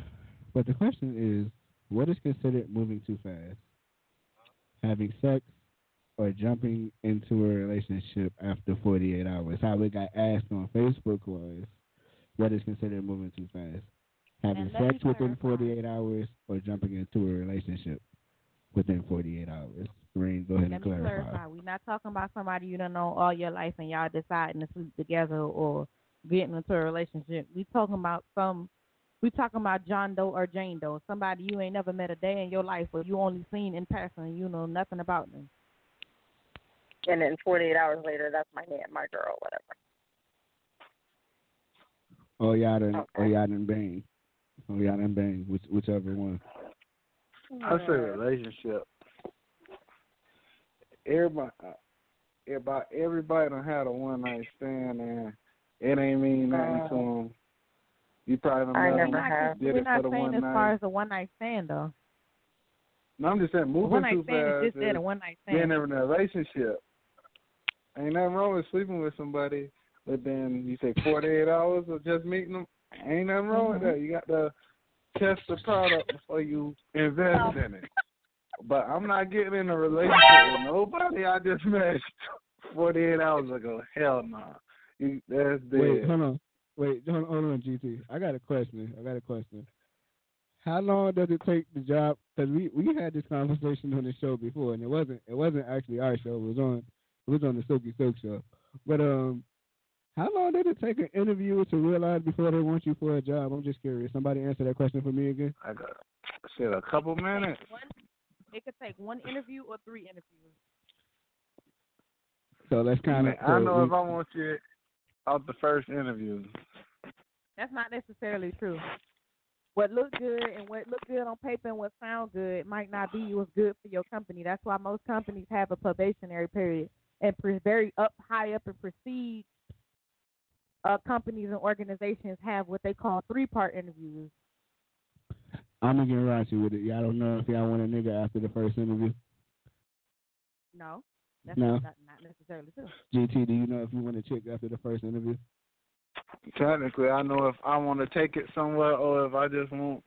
But the question is, what is considered moving too fast? Having sex or jumping into a relationship after 48 hours? How it got asked on Facebook was, what is considered moving too fast? Having And let me sex within 48 hours or jumping into a relationship within 48 hours? Green, go ahead Let and me clarify. clarify. We're not talking about somebody you don't know all your life and y'all deciding to sleep together or getting into a relationship. We talking about some. We talking about John Doe or Jane Doe, somebody you ain't never met a day in your life, or you only seen in passing, and you know nothing about them. and then 48 hours later, that's my man, my girl, whatever. Oh, y'all done, oh, y'all done bang. Oh, y'all done bang, which, whichever one. I say relationship. Everybody, uh, about everybody done had a one night stand and it ain't mean nothing to them. You probably done I met never 'em, have. did We're it not for the saying one as night. far as a one night stand though. no, I'm just saying A moving one night too stand is fast just that a one night stand. being stand. in a relationship. Ain't nothing wrong with sleeping with somebody, but then you say 48 hours of just meeting them. Ain't nothing wrong with Mm-hmm. that. You got to test the product before you invest in it. But I'm not getting in a relationship with nobody I just met 48 hours ago. Hell no. You, that's dead. Wait, hold on. Wait, hold on, hold on, GT. I got a question. I got a question. How long does it take the job? Because we we had this conversation on the show before, and it wasn't it wasn't actually our show. It was on it was on the Silky Silk show. But um, how long did it take an interviewer to realize before they want you for a job? I'm just curious. Somebody answer that question for me again. I got said a couple minutes. It could take one interview or three interviews. So let's kind of. I know if I want you out the first interview. That's not necessarily true. What looked good and what looked good on paper and what sound good might not be what's good for your company. That's why most companies have a probationary period and pre- very up high up and prestige. Uh, companies and organizations have what they call three part interviews. I'm gonna get raunchy with it. Y'all don't know if y'all want a nigga after the first interview. No, that's No. not, not necessarily true. GT, do you know if you want a chick after the first interview? Technically, I know if I want to take it somewhere or if I just want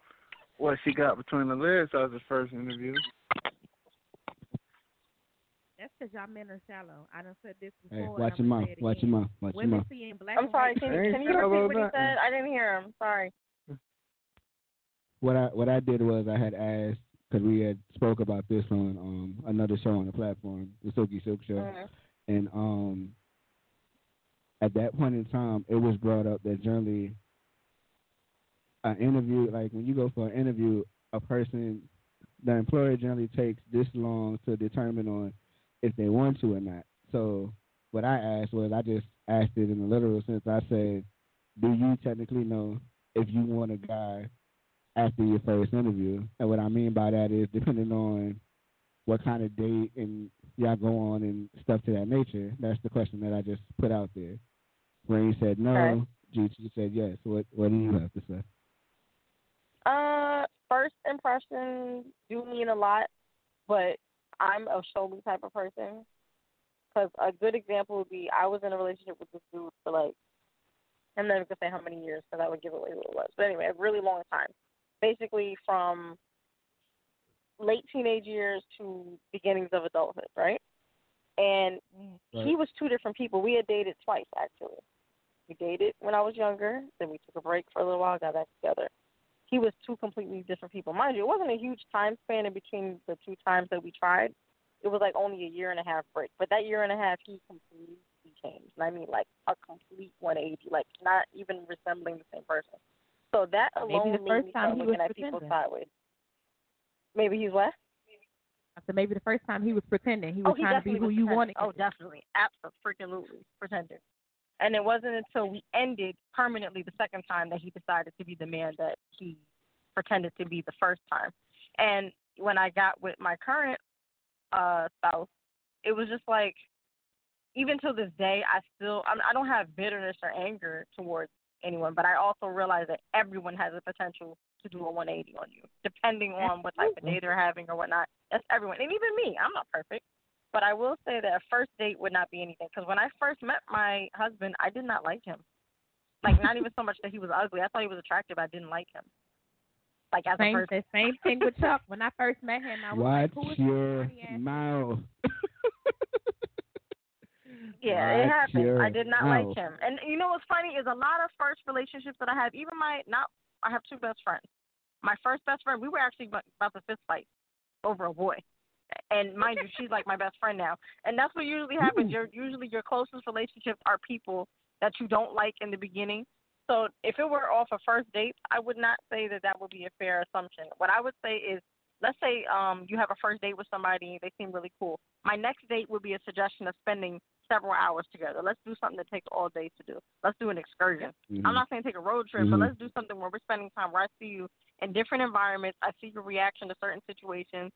what she got between the legs as the first interview. That's because y'all men are shallow. I done said this Hey, watch your and mouth. gonna say it Watch your again. mouth. Watch your Women mouth. see in black I'm sorry. Can, can you repeat what he said? I didn't hear him. Sorry. What I what I did was I had asked because we had spoke about this on um another show on the platform, the Silky Silk Show, Mhm. and um at that point in time it was brought up that generally an interview like when you go for an interview, a person the employer generally takes this long to determine on if they want to or not. So what I asked was I just asked it in a literal sense. I said, Do you technically know if you want a guy after your first interview. And what I mean by that is depending on what kind of date and y'all go on and stuff to that nature. That's the question that I just put out there. Rain said no, Okay. GT said yes. What what do you have to say? Uh, first impressions do mean a lot, but I'm a show me type of person. Because a good example would be I was in a relationship with this dude for like, I'm never gonna say how many years because that would give away who it was. But anyway, a really long time. Basically from late teenage years to beginnings of adulthood, right? and Right. he was two different people. We had dated twice actually. We dated when I was younger, then we took a break for a little while, got back together. He was two completely different people. Mind you, it wasn't a huge time span in between the two times that we tried. It was like only a year and a half break. But that year and a half, he completely changed. And I mean, like a complete 180, like not even resembling the same person. So that Maybe alone the made me time start he looking was at people pretending. sideways. Maybe he's what? I said maybe the first time he was pretending. He oh, was he trying to be who was you pretending. wanted. Oh, definitely, absolutely, pretending. And it wasn't until we ended permanently the second time that he decided to be the man that he pretended to be the first time. And when I got with my current uh spouse, it was just like, even till this day, I still I'm, I don't have bitterness or anger towards anyone, but I also realize that everyone has the potential to do a 180 on you, depending on what type of day they're having or whatnot. That's everyone, and even me. I'm not perfect, but I will say that a first date would not be anything. Because when I first met my husband, I did not like him. Like not even so much that he was ugly. I thought he was attractive. I didn't like him. Like as Same, a person. the same thing with Chuck. When I first met him, I was like, Watch who is your this funny ass mouth. Yeah, it Watch happened. I did not mouth. like him. And you know what's funny is a lot of first relationships that I have, even my not I have two best friends. My first best friend, we were actually about about to fist fight over a boy. And mind you, she's like my best friend now. And that's what usually happens. Your usually your closest relationships are people that you don't like in the beginning. So if it were off a first date, I would not say that that would be a fair assumption. What I would say is, let's say um you have a first date with somebody, they seem really cool. My next date would be a suggestion of spending several hours together. Let's do something that takes all day to do. Let's do an excursion. Mhm. I'm not saying take a road trip, but Mhm. let's do something where we're spending time where I see you in different environments. I see your reaction to certain situations.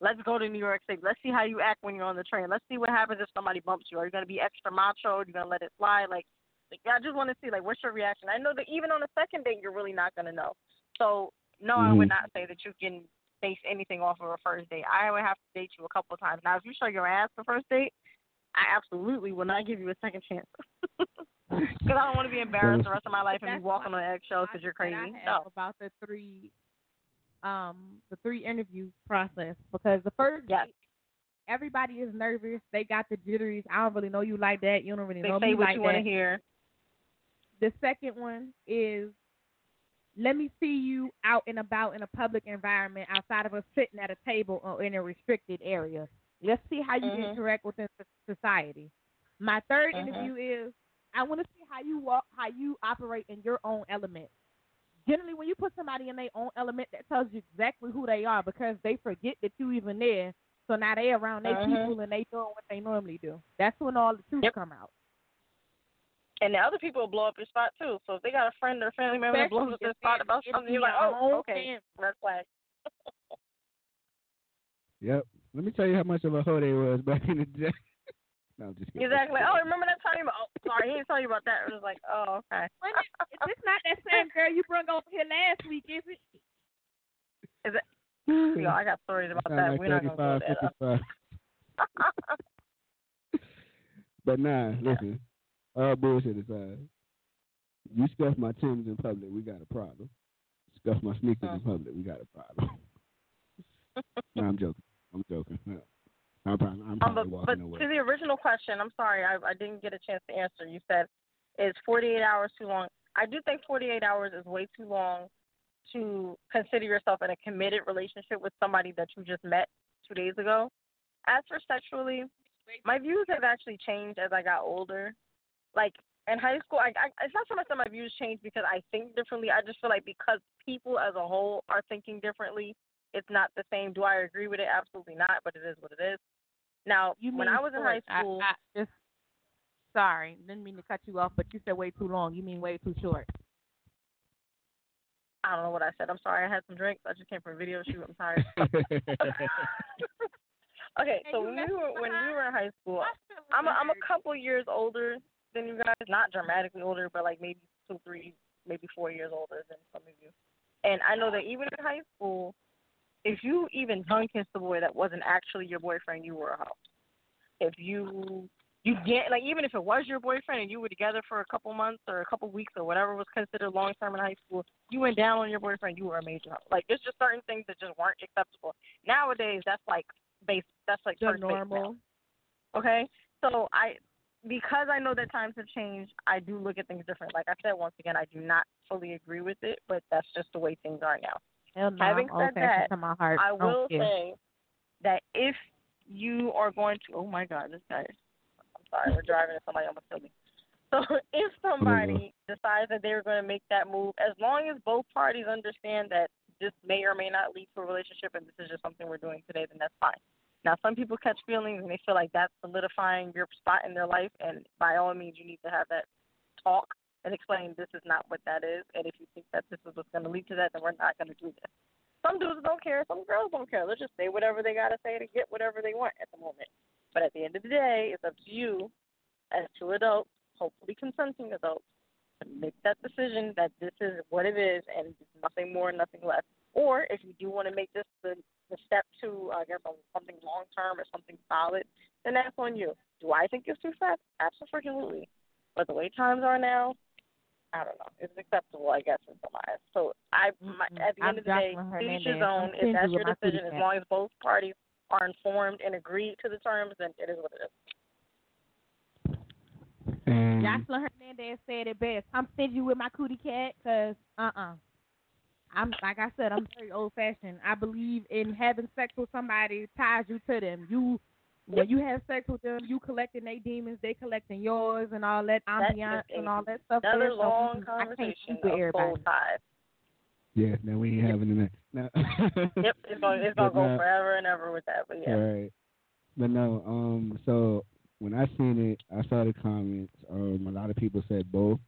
Let's go to New York City. Let's see how you act when you're on the train. Let's see what happens if somebody bumps you. Are you gonna be extra macho? Are you gonna let it slide? Like, like I just want to see like what's your reaction. I know that even on a second date, you're really not gonna know. So no, I would Mhm. not say that you can base anything off of a first date. I would have to date you a couple of times. Now, if you show your ass the first date, I absolutely will not give you a second chance. Because I don't want to be embarrassed the rest of my life and be walking on eggshells because you're that I crazy. have No. about the three, um, the three interview process because the first date, everybody is nervous. They got the jitteries. I don't really know you like that. You don't really They know say what you want to hear. The second one is let me see you out and about in a public environment outside of us sitting at a table or in a restricted area. Let's see how you Mhm. interact within society. My 3rd Mhm. interview is I want to see how you walk, how you operate in your own element. Generally, when you put somebody in their own element, that tells you exactly who they are because they forget that you even there. So now they around their Mhm. people and they doing what they normally do. That's when all the truth come out. And the other people will blow up your spot too. So if they got a friend or family member that blows up their spot about something, you're you're like, oh, okay, family. red flag. Yep. Let me tell you how much of a hoe they was back in the day. No, just kidding. Exactly. Oh, remember that time? Oh, sorry, he didn't tell you about that. It was like, oh, okay. It's not that same girl you brought over here last week, is it? Is it? You know, I got stories about that. like We're not gonna go there. 55. But nah, listen. All bullshit aside, you scuff my Timbs in public, we got a problem. Scuff my sneakers in uh-huh. public, we got a problem. no, I'm joking. I'm joking. I'm probably, I'm Um, but, but away. to the original question, I'm sorry, I, I didn't get a chance to answer. You said, is 48 hours too long? I do think 48 hours is way too long to consider yourself in a committed relationship with somebody that you just met two days ago. As for sexually, my views have actually changed as I got older. Like in high school, I, I it's not so much that my views changed because I think differently. I just feel like because people as a whole are thinking differently, it's not the same. Do I agree with it? Absolutely not. But it is what it is. Now, You when I was in high short. I- school, I, just sorry, didn't mean to cut you off, but you said way too long. You mean way too short. I don't know what I said. I'm sorry. I had some drinks. I just came from a video shoot. I'm tired. okay, so when we were when we were in high school, I'm a, I'm a couple years older than you guys. Not dramatically older, but like maybe two, three, maybe four years older than some of you. And I know that even in high school, if you even tongue kissed a boy that wasn't actually your boyfriend, you were a hoe. If you you get like even if it was your boyfriend and you were together for a couple months or a couple weeks or whatever was considered long term in high school, you went down on your boyfriend, you were a major hoe. Like there's just certain things that just weren't acceptable. Nowadays, that's like base. That's like The normal. Okay, so I because I know that times have changed, I do look at things different. Like I said, once again, I do not fully agree with it, but that's just the way things are now. Hell no, Having I'm said that, to my heart. I will care. say that if you are going to, oh my God, this guy. I'm sorry, we're driving and somebody almost killed me. So if somebody mm-hmm. decides that they're going to make that move, as long as both parties understand that this may or may not lead to a relationship, and this is just something we're doing today, then that's fine. Now, some people catch feelings and they feel like that's solidifying your spot in their life, and by all means, you need to have that talk and explain this is not what that is, and if you think that this is what's going to lead to that, then we're not going to do this. Some dudes don't care, some girls don't care. They'll just say whatever they got to say to get whatever they want at the moment. But at the end of the day, it's up to you as two adults, hopefully consenting adults, to make that decision that this is what it is and nothing more, nothing less. Or if you do want to make this the, the step to, I guess, something long term or something solid, then that's on you. Do I think it's too fast? Absolutely. But the way times are now, I don't know. It's acceptable, I guess, in some eyes. So I, my, at the I'm end of the day, Jocelyn to each his own. I'm If that's your decision, as long as both parties are informed and agree to the terms, then it is what it is. And Jocelyn Hernandez said it best. I'm stingy with my cootie cat because, uh uh I'm like I said, I'm very old fashioned. I believe in having sex with somebody ties you to them. You when you have sex with them, you collecting their demons, they collecting yours, and all that That ambiance and all that stuff. Another there. So, long mm, I can't conversation with everybody. soul ties. yeah, now we ain't having that. No. Yep, it's gonna it's gonna go now- forever and ever with that. But yeah. Right. But no, um, so when I seen it, I saw the comments. Um, a lot of people said both.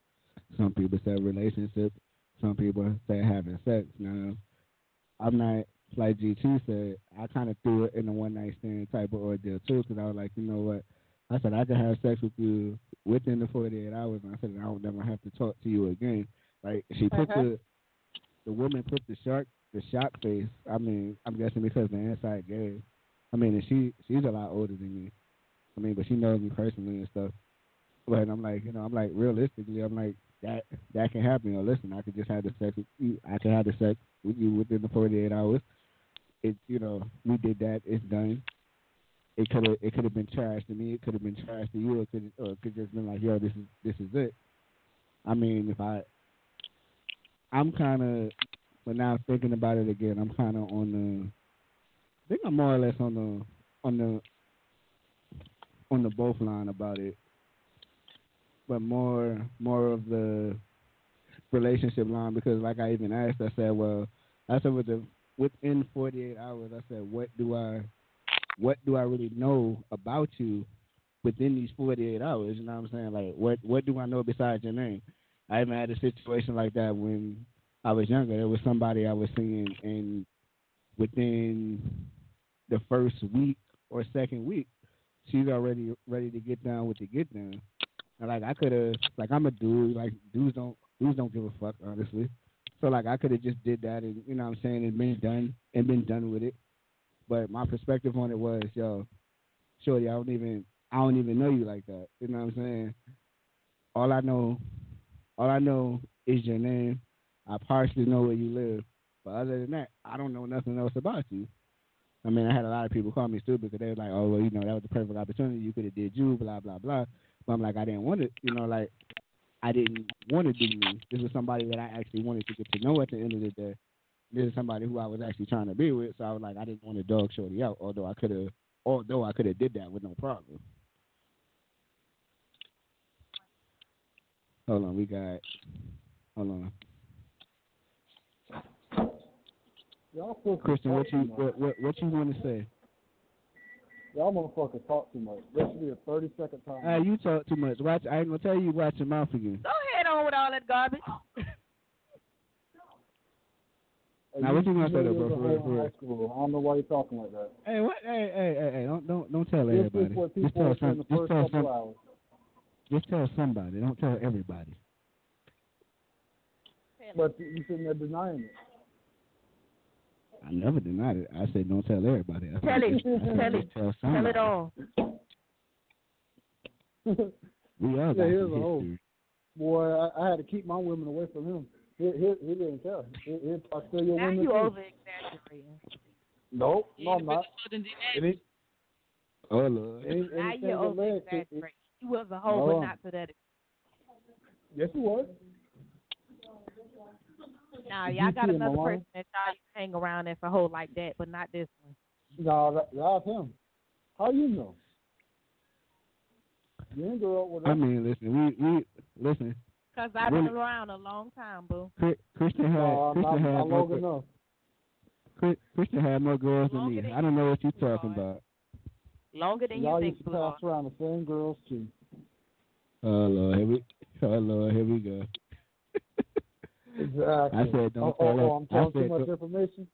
Some people said relationship. Some people said having sex. Now, I'm not like GT said. I kind of threw it in a one night stand type of ordeal too, because I was like, you know what? I said I could have sex with you within the 48 hours, and I said I don't never have to talk to you again. Like she put Uh-huh. the the woman put the shark the shock face. I mean, I'm guessing because the inside gay. I mean, and she she's a lot older than me. I mean, but she knows me personally and stuff. But I'm like, you know, I'm like realistically, I'm like that that can happen. Or listen, I could just have the sex with you. I could have the sex with you within the 48 hours. It, you know, we did that. It's done. It could have it could have been trash to me. It could have been trash to you. It could or it could just been like, yo, this is this is it. I mean, if I, I'm kind of, but now thinking about it again, I'm kind of on the. I think I'm more or less on the on the on the both line about it, but more more of the relationship line because, like I even asked, I said, well, I said with the within 48 hours, I said, what do I what do I really know about you within these 48 hours? You know what I'm saying? Like, what what do I know besides your name? I even had a situation like that when I was younger. There was somebody I was seeing, and within the first week or second week, she's already ready to get down with the get down. And like I could have, like I'm a dude. Like dudes don't dudes don't give a fuck, honestly. So like I could have just did that, and you know what I'm saying, and been done and been done with it. But my perspective on it was, yo, shorty, I don't even I don't even know you like that. You know what I'm saying? All I know, all I know is your name. I partially know where you live, but other than that, I don't know nothing else about you. I mean, I had a lot of people call me stupid because they were like, "Oh, well, you know, that was the perfect opportunity. You could have did you, blah blah blah." But I'm like, I didn't want it. You know, like I didn't want to do me. This was somebody that I actually wanted to get to know at the end of the day. This is somebody who I was actually trying to be with. So I was like, I didn't want to dog shorty out. Although I could have, although I could have did that with no problem. Hold on, we got. Hold on, Christian. What you what what, what you want to say? Y'all motherfuckers talk too much. This should be a 30 second time. Uh, you talk too much. Watch. I ain't gonna tell you. Watch your mouth again. Go ahead on with all that garbage. Hey, Now, what you gonna say though, really bro, for real, for real? high school. I don't know why you're talking like that. Hey, what? Hey, hey, hey, hey! Don't don't don't tell This everybody. Just tell are some. Just tell some. Just tell somebody. Don't tell everybody. But you you sitting there denying it. I never denied it. I said don't tell everybody. I Tell said, it. just- I said, Tell it. Tell Tell it all. We all Yeah, got here's some a hoe. Boy, I, I had to keep my women away from him. He, he, he didn't tell. He, he, I steal your Now women you too. over exaggerating. Nope, no, I'm not. It ain't, Oh Lord. Any, Now you're with legs, it- it- exaggerating. He was a hoe, Hold but not to that. Yes, it was. Now Did y'all got another alone? person that y'all used to hang around that's a hoe like that, but not this one. No, that, that's him. How you know? You ain't grow up with I him. mean, listen, we we listen. Cause I've Really? been around a long time, boo. Christian had No, Christian not, had not more, long gir- enough. Christian had more girls than me. than I don't know what you're talking about. Longer than Y'all you used to pass around the same girls too. Oh Lord, here we oh Lord, here we go. Exactly. I said don't oh, tell oh, oh, I'm I telling said too much information.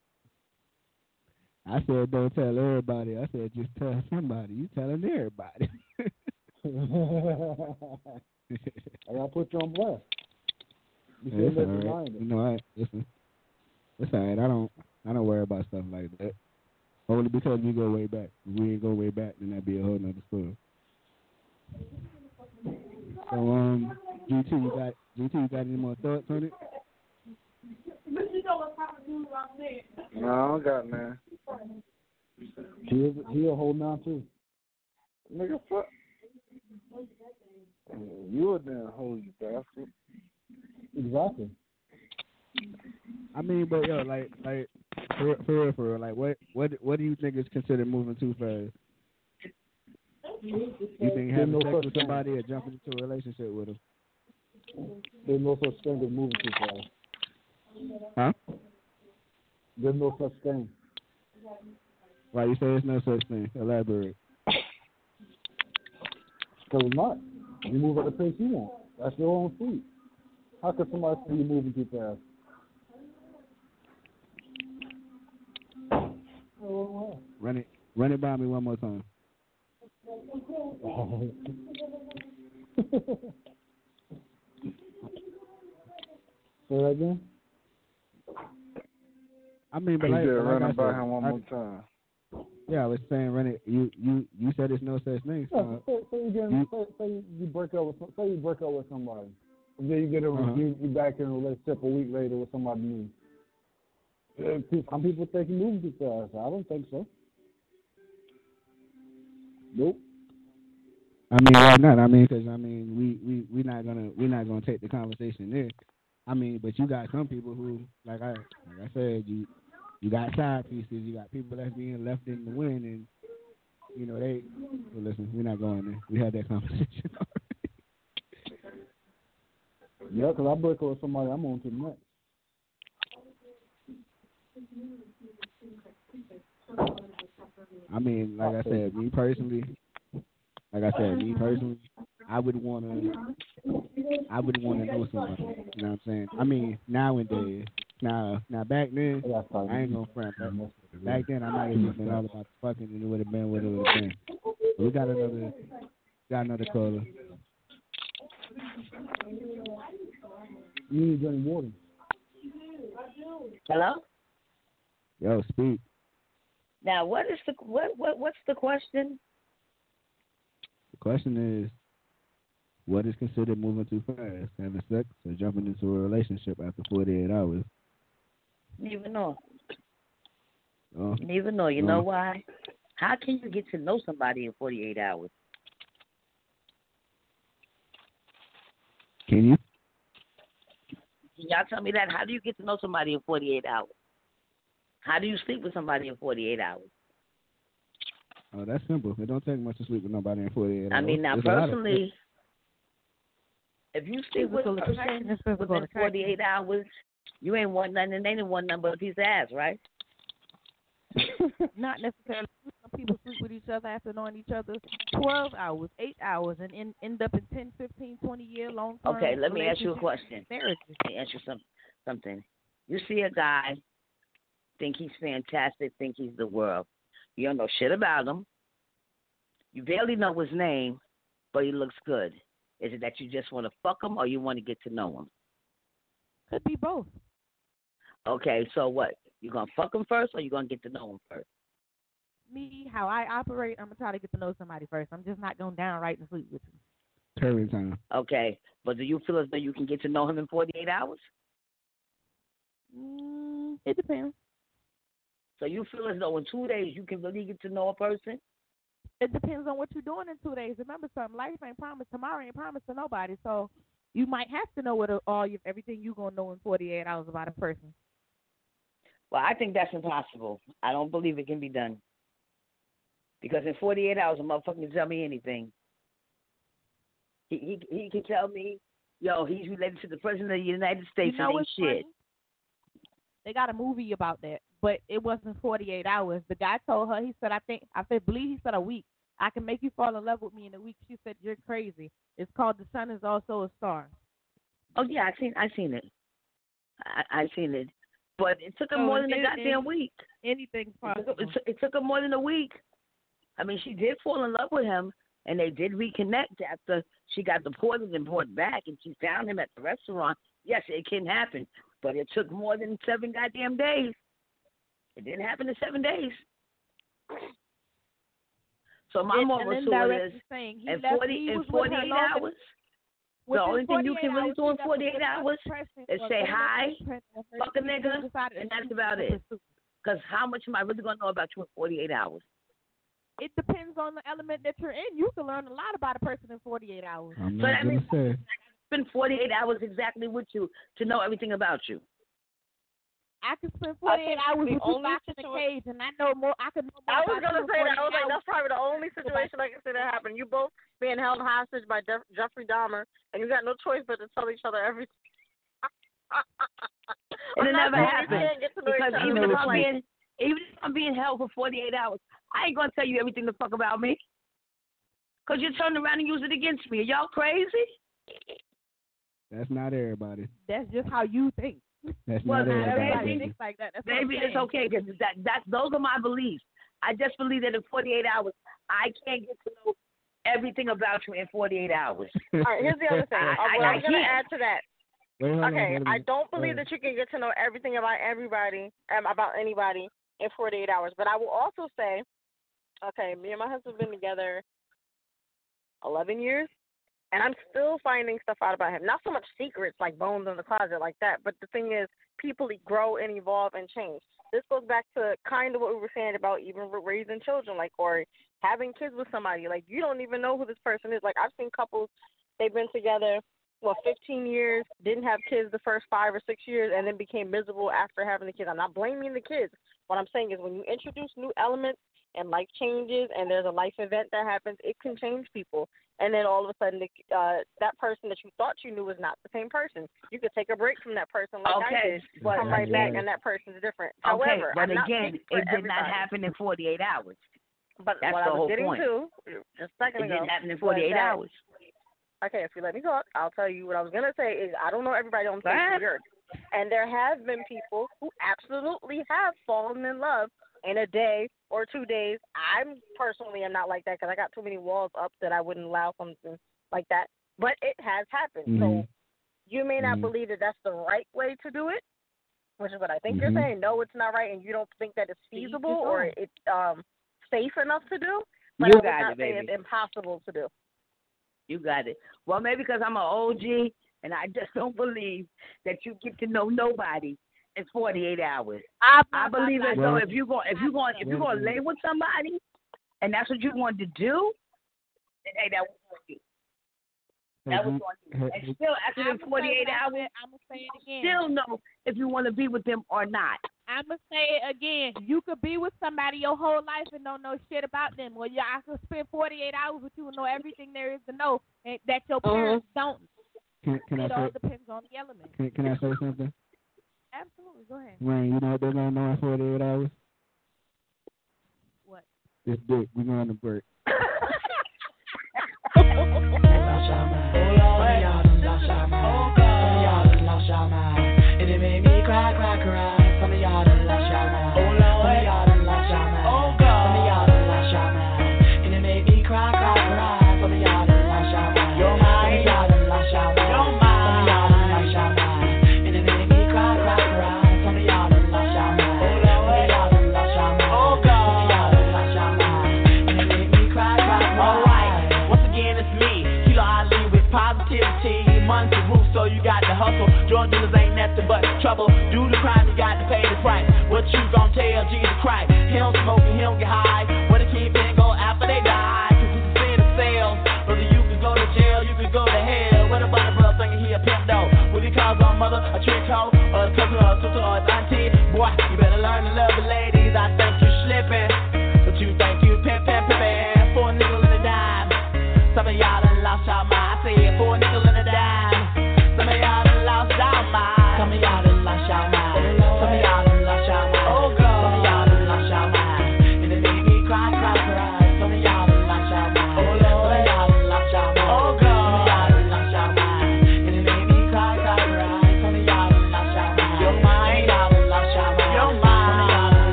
I said don't tell everybody. I said just tell somebody. You telling everybody. I gotta put you on blast. You Hey, it's all right. You know, I listen. It's all right. I don't. I don't worry about stuff like that. Only because we go way back. If we ain't go way back, then that'd be a whole nother story. So, um, GT, you got GT, you got any more thoughts on it? No, I don't got man. He is, he a hold on too. Nigga, fuck. You a damn hoe, you bastard. Exactly. I mean, but yo, like, like for for real, for real, like, what what what do you think is considered moving too fast? You think having no sex with somebody or jumping into a relationship with them? There's no such thing as moving too fast. Huh? There's no such thing. Why you say there's no such thing? Elaborate. Because it's not. You move at the pace you want. That's your own speed. How could somebody say you're moving too fast? Run it, run it by me one more time. Say that again? I mean, but He like, said like I running by said, him one I- more time. Yeah, I was saying run it. You you you said there's no such thing. Yeah, So, say, say you get you- say, say you break up with some- say you break up with somebody, and then you get a Uh-huh. you, you back in a relationship a week later with somebody new. Some people think you moving too fast. I don't think so. Nope. I mean, why not? I mean, because I mean, we we we not gonna we not gonna take the conversation there. I mean, but you got some people who, like I like I said, you you got side pieces. You got people that's being left in the wind, and you know they. Well, listen, we're not going there. We had that conversation. Yeah, cause I break with somebody, I'm on to the next. I mean, like I said, me personally, like I said, me personally, I would wanna, I would wanna know somebody. You know what I'm saying? I mean, nowadays, now, now back then, I ain't gonna front. Back, back then, I might have just been all about the fucking, and it would have been what it would have been. But we got another, got another caller. You need to drink water. Hello. Yo, speak. Now, what is the what what what's the question? The question is, what is considered moving too fast? Having sex or jumping into a relationship after 48 hours? Neither know. Oh, Neither nor. You know Oh. why? How can you get to know somebody in 48 hours? can you? Can y'all tell me that? How do you get to know somebody in 48 hours? How do you sleep with somebody in 48 hours? Oh, that's simple. It don't take much to sleep with nobody in 48 hours. I mean, now There's a of- personally, if you sleep with a Physical person within 48 hours, you ain't want nothing, and they didn't want nothing but a piece of ass, right? Not necessarily. Some people sleep with each other after knowing each other 12 hours, 8 hours, and in, end up in 10, 15, 20 year long term Okay, let me ask you a question. Marriages. Let me ask you some, something. You see a guy, think he's fantastic, think he's the world. You don't know shit about him. You barely know his name, but he looks good. Is it that you just want to fuck him or you want to get to know him? Could be both. Okay, so what? You gonna fuck him first or you gonna get to know him first? Me, how I operate, I'm gonna try to get to know somebody first. I'm just not going downright and sleep with you. Curry time. Okay, but do you feel as though you can get to know him in 48 hours? Mm, it depends. So you feel as though in two days you can really get to know a person? it depends on what you're doing in two days. Remember something, life ain't promised. Tomorrow ain't promised to nobody. So you might have to know what uh, all your everything you're gonna know in 48 hours about a person. Well, I think that's impossible. I don't believe it can be done. Because in 48 hours, a motherfucker can tell me anything. He he he can tell me, yo, he's related to the president of the United States you know and shit. funny? They got a movie about that, but it wasn't 48 hours. The guy told her, he said, I think, I believe he said a week. I can make you fall in love with me in a week. She said, you're crazy. It's called The Sun is Also a Star. Oh yeah, I seen I seen it. I I seen it, but it took him So more than a goddamn it- week. Anything's took, possible. it, took, it took her more than a week. I mean, she did fall in love with him, and they did reconnect after she got deported and brought back, and she found him at the restaurant. Yes, it can happen, but it took more than seven goddamn days. It didn't happen in seven days. So my And- moral and to it is, saying he in left- forty he in was with forty her eight longer- hours, the only thing you can really do in forty eight hours is say hi, depression or her fuck a nigga, and that's about was it. Because how much am I really gonna know about you in forty eight hours? It depends on the element that you're in. You can learn a lot about a person in 48 hours. But I'm So not that gonna means say. spend 48 hours exactly with you to know everything about you. I can spend I 48 think hours the only in a situa- cage, and I know more. I can know more I was gonna say that. I was like, that's probably the only situation I can say that happened. You both being held hostage by Jeff- Jeffrey Dahmer, and you got no choice but to tell each other everything. And it never saying we happened. can't get to know Because even if I'm I'm like, being even if I'm being held for 48 hours, I ain't gonna tell you everything the fuck about me. Cause you turn around and use it against me. Are y'all crazy? That's not everybody. That's just how you think. That's Well, not now, everybody. Everybody thinks like that. That's what I'm Maybe it's okay because that that's those are my beliefs. I just believe that in 48 hours, I can't get to know everything about you in 48 hours. all right, here's the other thing. I- Uh, I- what I I'm gonna add to that. Wait, hold on, Okay, wait a I minute. don't believe that you can get to know everything about everybody, um, about anybody in 48 hours. But I will also say, okay, me and my husband have been together 11 years, and I'm still finding stuff out about him. Not so much secrets like bones in the closet like that, but the thing is, people grow and evolve and change. This goes back to kind of what we were saying about even raising children, like or having kids with somebody. Like you don't even know who this person is. Like I've seen couples, they've been together well, 15 years, didn't have kids the first five or six years, and then became miserable after having the kids. I'm not blaming the kids. What I'm saying is when you introduce new elements and life changes and there's a life event that happens, it can change people. And then all of a sudden, the, uh, that person that you thought you knew was not the same person. You could take a break from that person like I Okay, did, but- come right back, and that person's different. Okay, However, but I'm again, speaking it did not happen in 48 hours. But That's what the I was whole getting point. to just a second It ago didn't happen in 48 that- hours. Okay, if you let me talk, I'll tell you what I was gonna say is I don't know everybody on the Go face the earth, and there have been people who absolutely have fallen in love in a day or two days. I'm personally am not like that because I got too many walls up that I wouldn't allow something like that. But it has happened, so Mhm. you may not Mhm. believe that that's the right way to do it, which is what I think Mhm. you're saying. No, it's not right, and you don't think that it's feasible or it's um safe enough to do. But You I would got not it, say baby. it's impossible to do. You got it. Well, maybe because I'm an OG and I just don't believe that you get to know nobody in 48 hours. I, I believe as Well- though if you go if you going if you're going to lay with somebody and that's what you want to do, then hey, that was on you. That was mm-hmm. on you. And still after the 48 hours, said. I'ma say it again. still know if you want to be with them or not. I'm gonna say it again. You could be with somebody your whole life and don't know shit about them. Well, yeah, I could spend 48 hours with you and know everything there is to know and that your uh-huh. parents don't. Can, can I all say depends on the element. can, can I say something? Absolutely. Go ahead. Rain, you know what they're gonna know in 48 hours? What? This dick. We're going to break. And wrongdoers ain't nothing but trouble. Do the crime, you got to pay the price. What you gon' tell Jesus Christ? He don't smoke and he don't get high. What a kid been go after they die. Cause you can see the sales. Brother, you could go to jail, you could go to hell. What about a brother thinking he a pimp though? Would he call his own mother a trick hoe? Or a cousin or a sister or an auntie? Boy, you better learn to love a lady.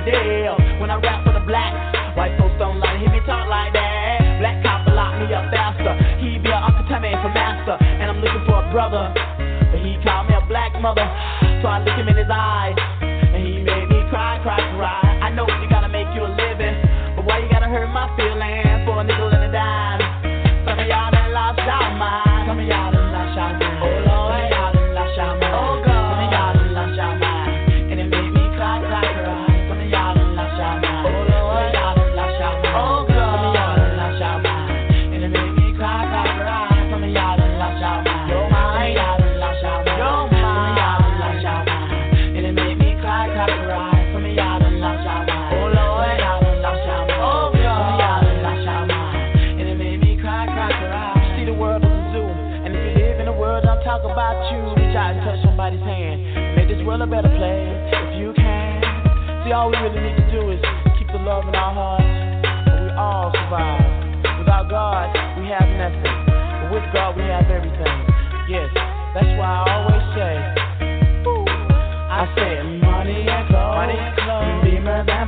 When I rap for the blacks, white folks don't like to hear me talk like that. Black cop'll lock me up faster. He be a Uncle Tommy for master, and I'm looking for a brother, but he called me a black mother. So I look him in his eyes. See, all we really need to do is keep the love in our hearts, and we all survive. Without God, we have nothing. But with God, we have everything. Yes, that's why I always say, I say, money and clothes, money and clothes, beamer than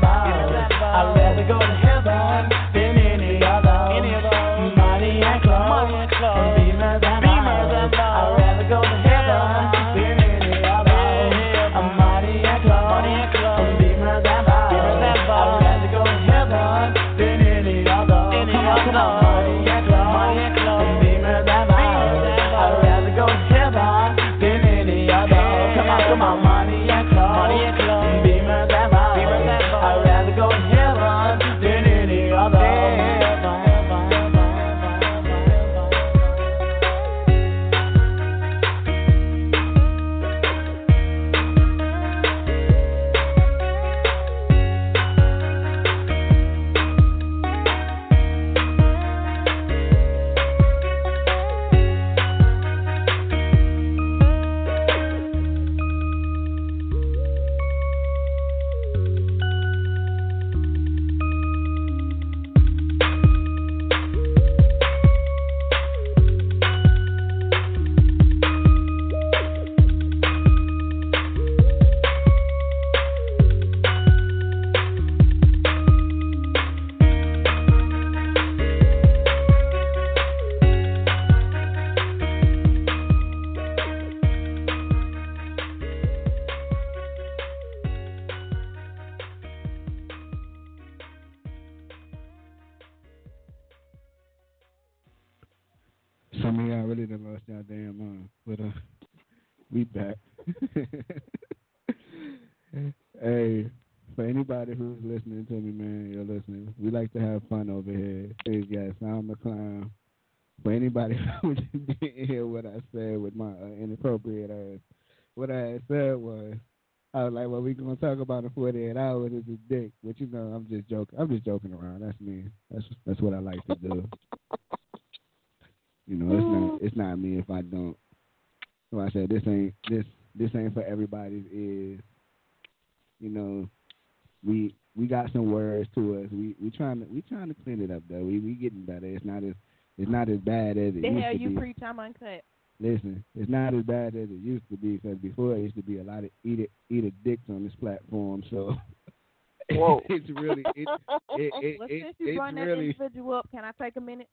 the hell you be. preach, I'm uncut. Listen, it's not as bad as it used to be because before it used to be a lot of eat it, eat it dicks on this platform. So Whoa. it's really it, it, it, well, it, since you brought that really... individual up, can I take a minute?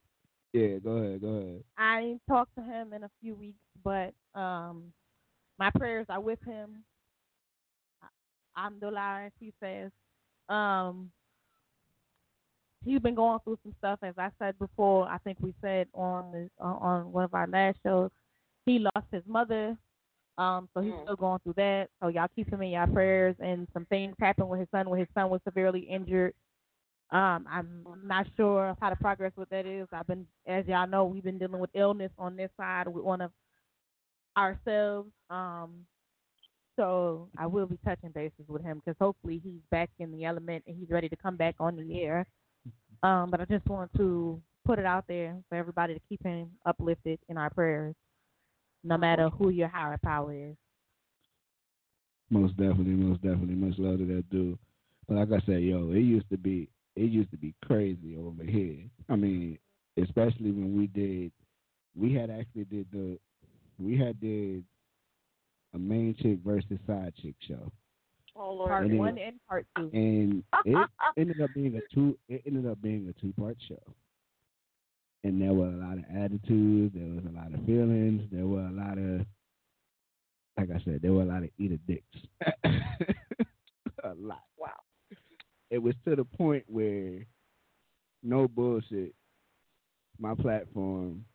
Yeah, go ahead, go ahead. I ain't talked to him in a few weeks, but um, my prayers are with him. I'm the liar, he says. Um, he's been going through some stuff. As I said before, I think we said on the uh, on one of our last shows, he lost his mother. Um, so he's Mm. still going through that. So y'all keep him in your prayers. And some things happened with his son, when his son was severely injured. Um, I'm not sure how to progress with that is. I've been, as y'all know, we've been dealing with illness on this side with one of ourselves. Um, so I will be touching bases with him because hopefully he's back in the element and he's ready to come back on the air. Um, but I just want to put it out there for everybody to keep him uplifted in our prayers, no matter who your higher power is. Most definitely, most definitely, much love to that dude. But like I said, yo, it used to be it used to be crazy over here. I mean, especially when we did we had actually did the we had did a main chick versus side chick show. Oh Lord. Part And then- one and part two. And it ended up being a two it ended up being a two part show. And there were a lot of attitudes, there was a lot of feelings, there were a lot of like I said, there were a lot of eater dicks. a lot. Wow. It was to the point where no bullshit, my platform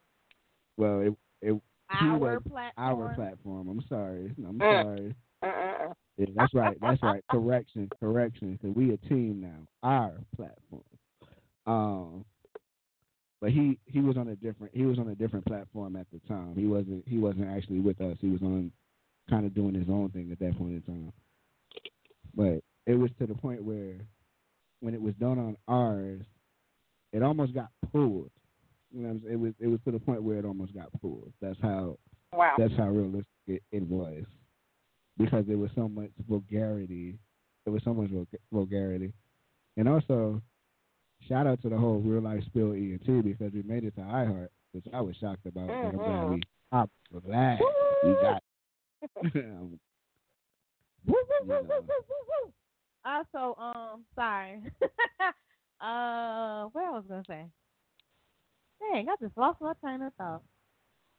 well it it Our was- platform. our platform. I'm sorry. I'm Mm. Sorry. Uh-uh. Yeah, that's right. That's right. Correction. Correction. Because we a team now. Our platform. Um, but he he was on a different he was on a different platform at the time. He wasn't he wasn't actually with us. He was on kind of doing his own thing at that point in time. But it was to the point where when it was done on ours, it almost got pulled. You know, I'm it was it was to the point where it almost got pulled. That's how Wow. that's how realistic it, it was because there was so much vulgarity. There was so much vulgarity, and also shout out to the whole real life spill ENT because we made it to iHeart, which I was shocked about. but I'm glad we. I'm glad we got. um, Woo, woo, woo, woo, woo, woo, woo. Also, um, sorry. uh, what I was gonna say? Dang, I just lost my train of thought.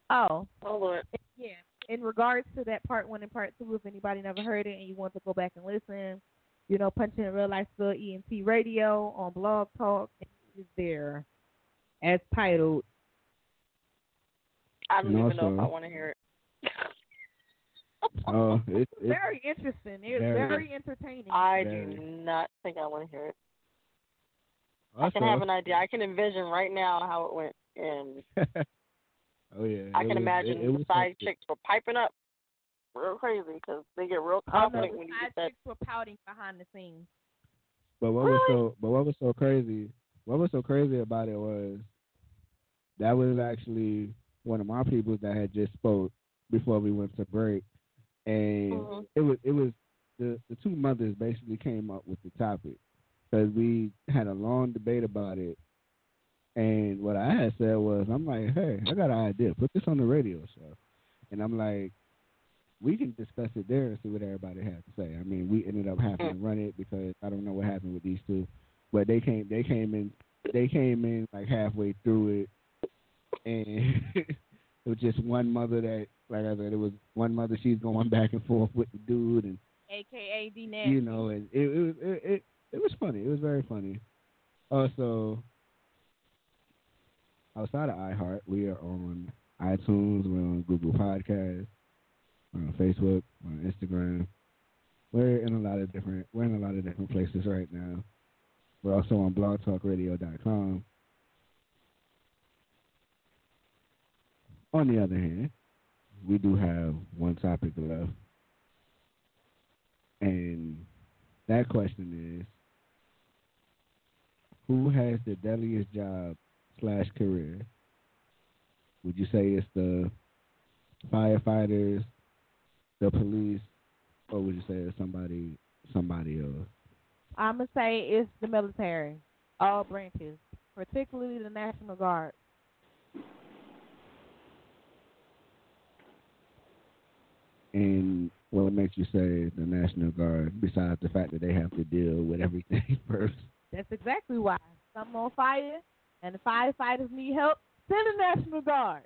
Oh, Oh Lord. yeah. In regards to that part one and part two, if anybody never heard it and you want to go back and listen, you know, punch in Real Life Spill ENT Radio on Blog Talk. It is there as titled. I don't And even know if I want to hear it. oh, it, it, Very interesting. It's very- very, entertaining. I Very. do not think I want to hear it. I can have an idea. I can envision right now how it went, and oh yeah, I it can was- imagine it, it the side chicks were piping up real crazy because they get real confident the when you get that. chicks were pouting behind the scenes. But what was so but what was so crazy what was so crazy about it was that was actually one of my people that had just spoke before we went to break and Mhm. it was it was the the two mothers basically came up with the topic because we had a long debate about it and what I had said was I'm like hey I got an idea. Put this on the radio show. And I'm like we can discuss it there and see what everybody has to say. I mean, we ended up having to mm-hmm. run it because I don't know what happened with these two, but they came they came in they came in like halfway through it, and it was just one mother that like I said it was one mother. She's going back and forth with the dude and AKA D you know and it it was it, it it was funny. It was very funny. Also, outside of iHeart, we are on iTunes, we're on Google Podcasts, we're on Facebook, on Instagram. We're in a lot of different we're in a lot of different places right now. We're also on blogtalkradio.com. On the other hand, we do have one topic left. And that question is who has the deadliest job slash career? Would you say it's the firefighters, the police, or would you say it's somebody somebody else? I'm gonna say it's the military, all branches, particularly the National Guard. And what makes you say the National Guard, besides the fact that they have to deal with everything first? That's exactly why. Something on fire, and the firefighters need help. Send the National Guard.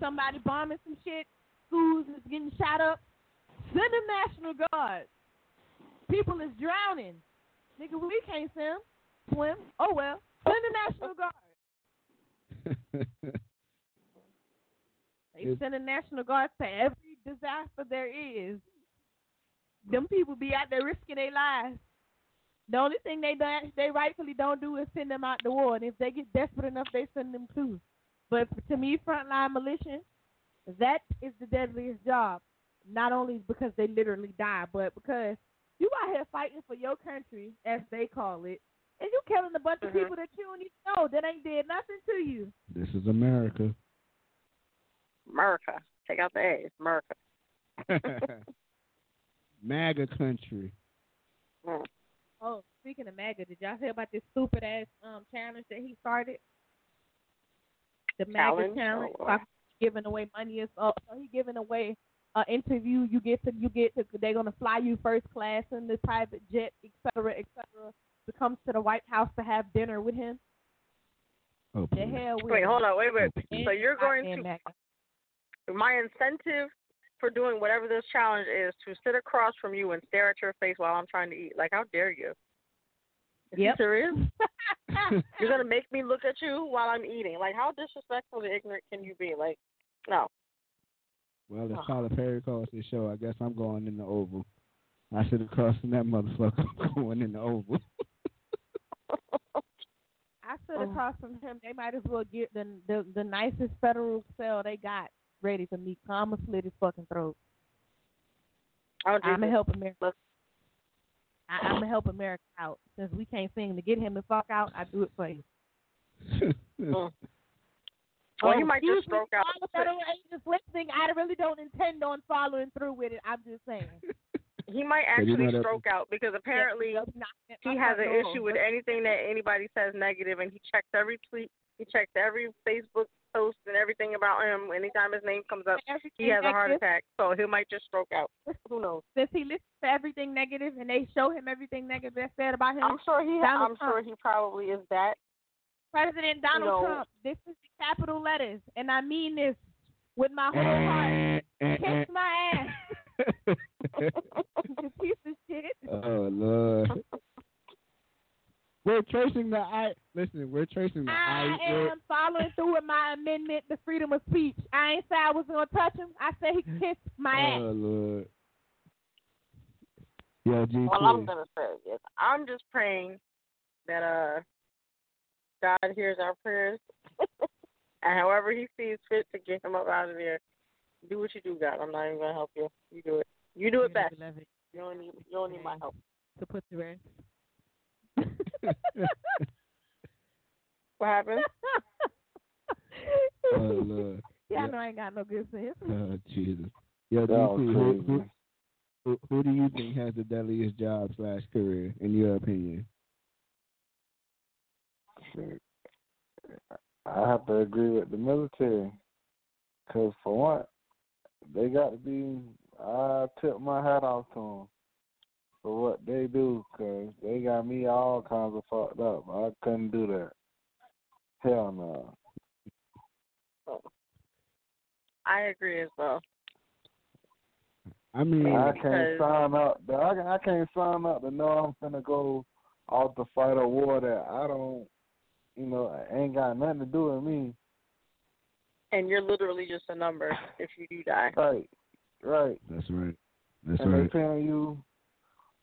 Somebody bombing some shit. Schools is getting shot up. Send the National Guard. People is drowning. Nigga, we can't 'em. swim. Oh well. Send the National Guard. They send the National Guard to every disaster there is. Them people be out there risking their lives. The only thing they don't, they rightfully don't do is send them out to war. And if they get desperate enough, they send them too. But to me, frontline militia, that is the deadliest job. Not only because they literally die, but because you out here fighting for your country, as they call it, and you killing a bunch of people that you don't even know that ain't did nothing to you. This is America. America. Take out the A. It's America. MAGA country. Mm. Oh, speaking of MAGA, did y'all hear about this stupid ass um challenge that he started? The MAGA Challenge? challenge. Oh, by giving away money is so he giving away an interview. You get to you get to they're gonna fly you first class in the private jet, et cetera, et cetera. To come to the White House to have dinner with him. Oh, The hell Wait, hold on. Wait, wait. And So you're going to MAGA. my incentive for doing whatever this challenge is to sit across from you and stare at your face while I'm trying to eat. Like, how dare you? Is Yep. you serious? You're gonna make me look at you while I'm eating. Like, how disrespectful and ignorant can you be? Like, no. Well, if Tyler Perry calls this show, I guess I'm going in the Oval. I sit across from that motherfucker. I'm going in the Oval. I sit oh. across from him. They might as well get the the, the nicest federal cell they got ready for me. i I'ma slit his fucking throat. Oh, I'm gonna help America. I, I'm gonna help America out since we can't seem to get him to fuck out. I do it for you. Mm. Well, he Oh, might excuse just stroke out. all the federal agents listening. I really don't intend on following through with it. I'm just saying. He might actually stroke out because apparently Yep, he has an issue with anything that anybody says negative, and he checks every tweet, he checks every Facebook post and everything about him. Anytime his name comes up, he Everything has a heart attack. So he might just stroke out. Who knows? Since he listens to everything negative and they show him everything negative that's said about him, I'm sure he. Donald I'm Trump. sure he probably is that. President Donald know- Trump, this is the capital letters, and I mean this with my whole heart. Kiss my ass, you piece of shit. oh Lord. We're tracing the I. Listen, we're tracing the I. I we're- am following through with my amendment to freedom of speech. I ain't say I was gonna touch him. I said he kissed my ass. Oh Lord. Yo, GT. All I'm gonna say is I'm just praying that uh God hears our prayers, and however He sees fit to get him up out of there, do what you do, God. I'm not even gonna help you. You do it. You do it best. You don't need. You don't need my help. to put the rest. What happened? oh Lord. Yeah, I know I ain't got no good sense. Oh Jesus. Yo, That was GT, who, who, who, who do you think has the deadliest job slash career, in your opinion? I have to agree with the military. Because for one, they got to be, I tip my hat off to them for what they do. Because they got me all kinds of fucked up. I couldn't do that. Hell no. I agree as well. I mean, I can't sign up. I, I can't sign up to know I'm finna go off to fight a war that I don't, you know, ain't got nothing to do with me. And you're literally just a number if you do die. Right, right. that's right. That's and they right. paying you.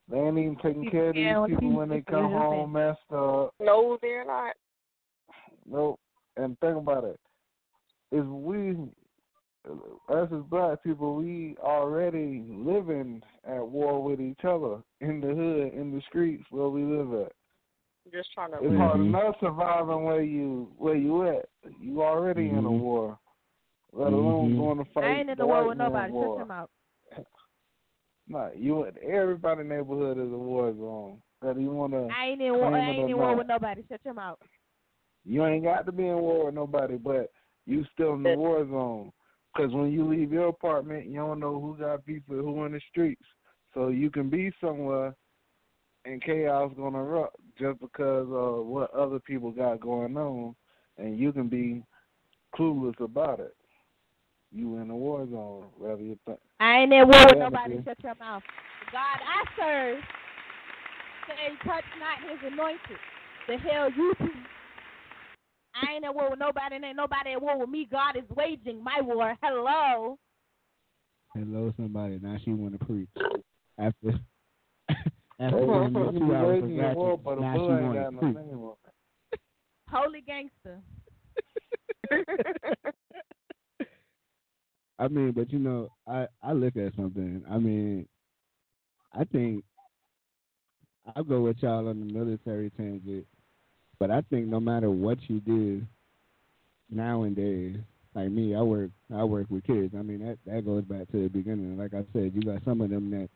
They ain't even taking care of these people when they come home messed up. No, they're not. Nope. And think about it. Is we, us as black people, we already living at war with each other in the hood, in the streets where we live at. Just trying to It's live. hard enough surviving where you where you at. You already in a Mhm. war, let alone Mhm. going to fight. I ain't in the the war with nobody. war. Shut him out. Nah, you everybody neighborhood is a war zone. Whether you wanna I ain't in war. I ain't in war with nobody. Shut your mouth. You ain't got to be in war with nobody, but you still in the war zone. Because when you leave your apartment, you don't know who got beef with who in the streets. So you can be somewhere, and chaos gonna erupt just because of what other people got going on, and you can be clueless about it. You in a war zone, whether you think. I ain't in war with nobody. Shut your mouth. The God I serve say, touch not his anointed. the hell you do. I ain't at war with nobody, and ain't nobody at war with me. God is waging my war. Hello. Hello, somebody. Now she want to preach after. after Oh, giving me you hours of to war, but now she want to preach. Holy gangster. I mean, but you know, I I look at something. I mean, I think I'll go with y'all on the military tangent, but I think no matter what you do nowadays, like me, I work I work with kids. I mean that that goes back to the beginning. Like I said, you got some of them that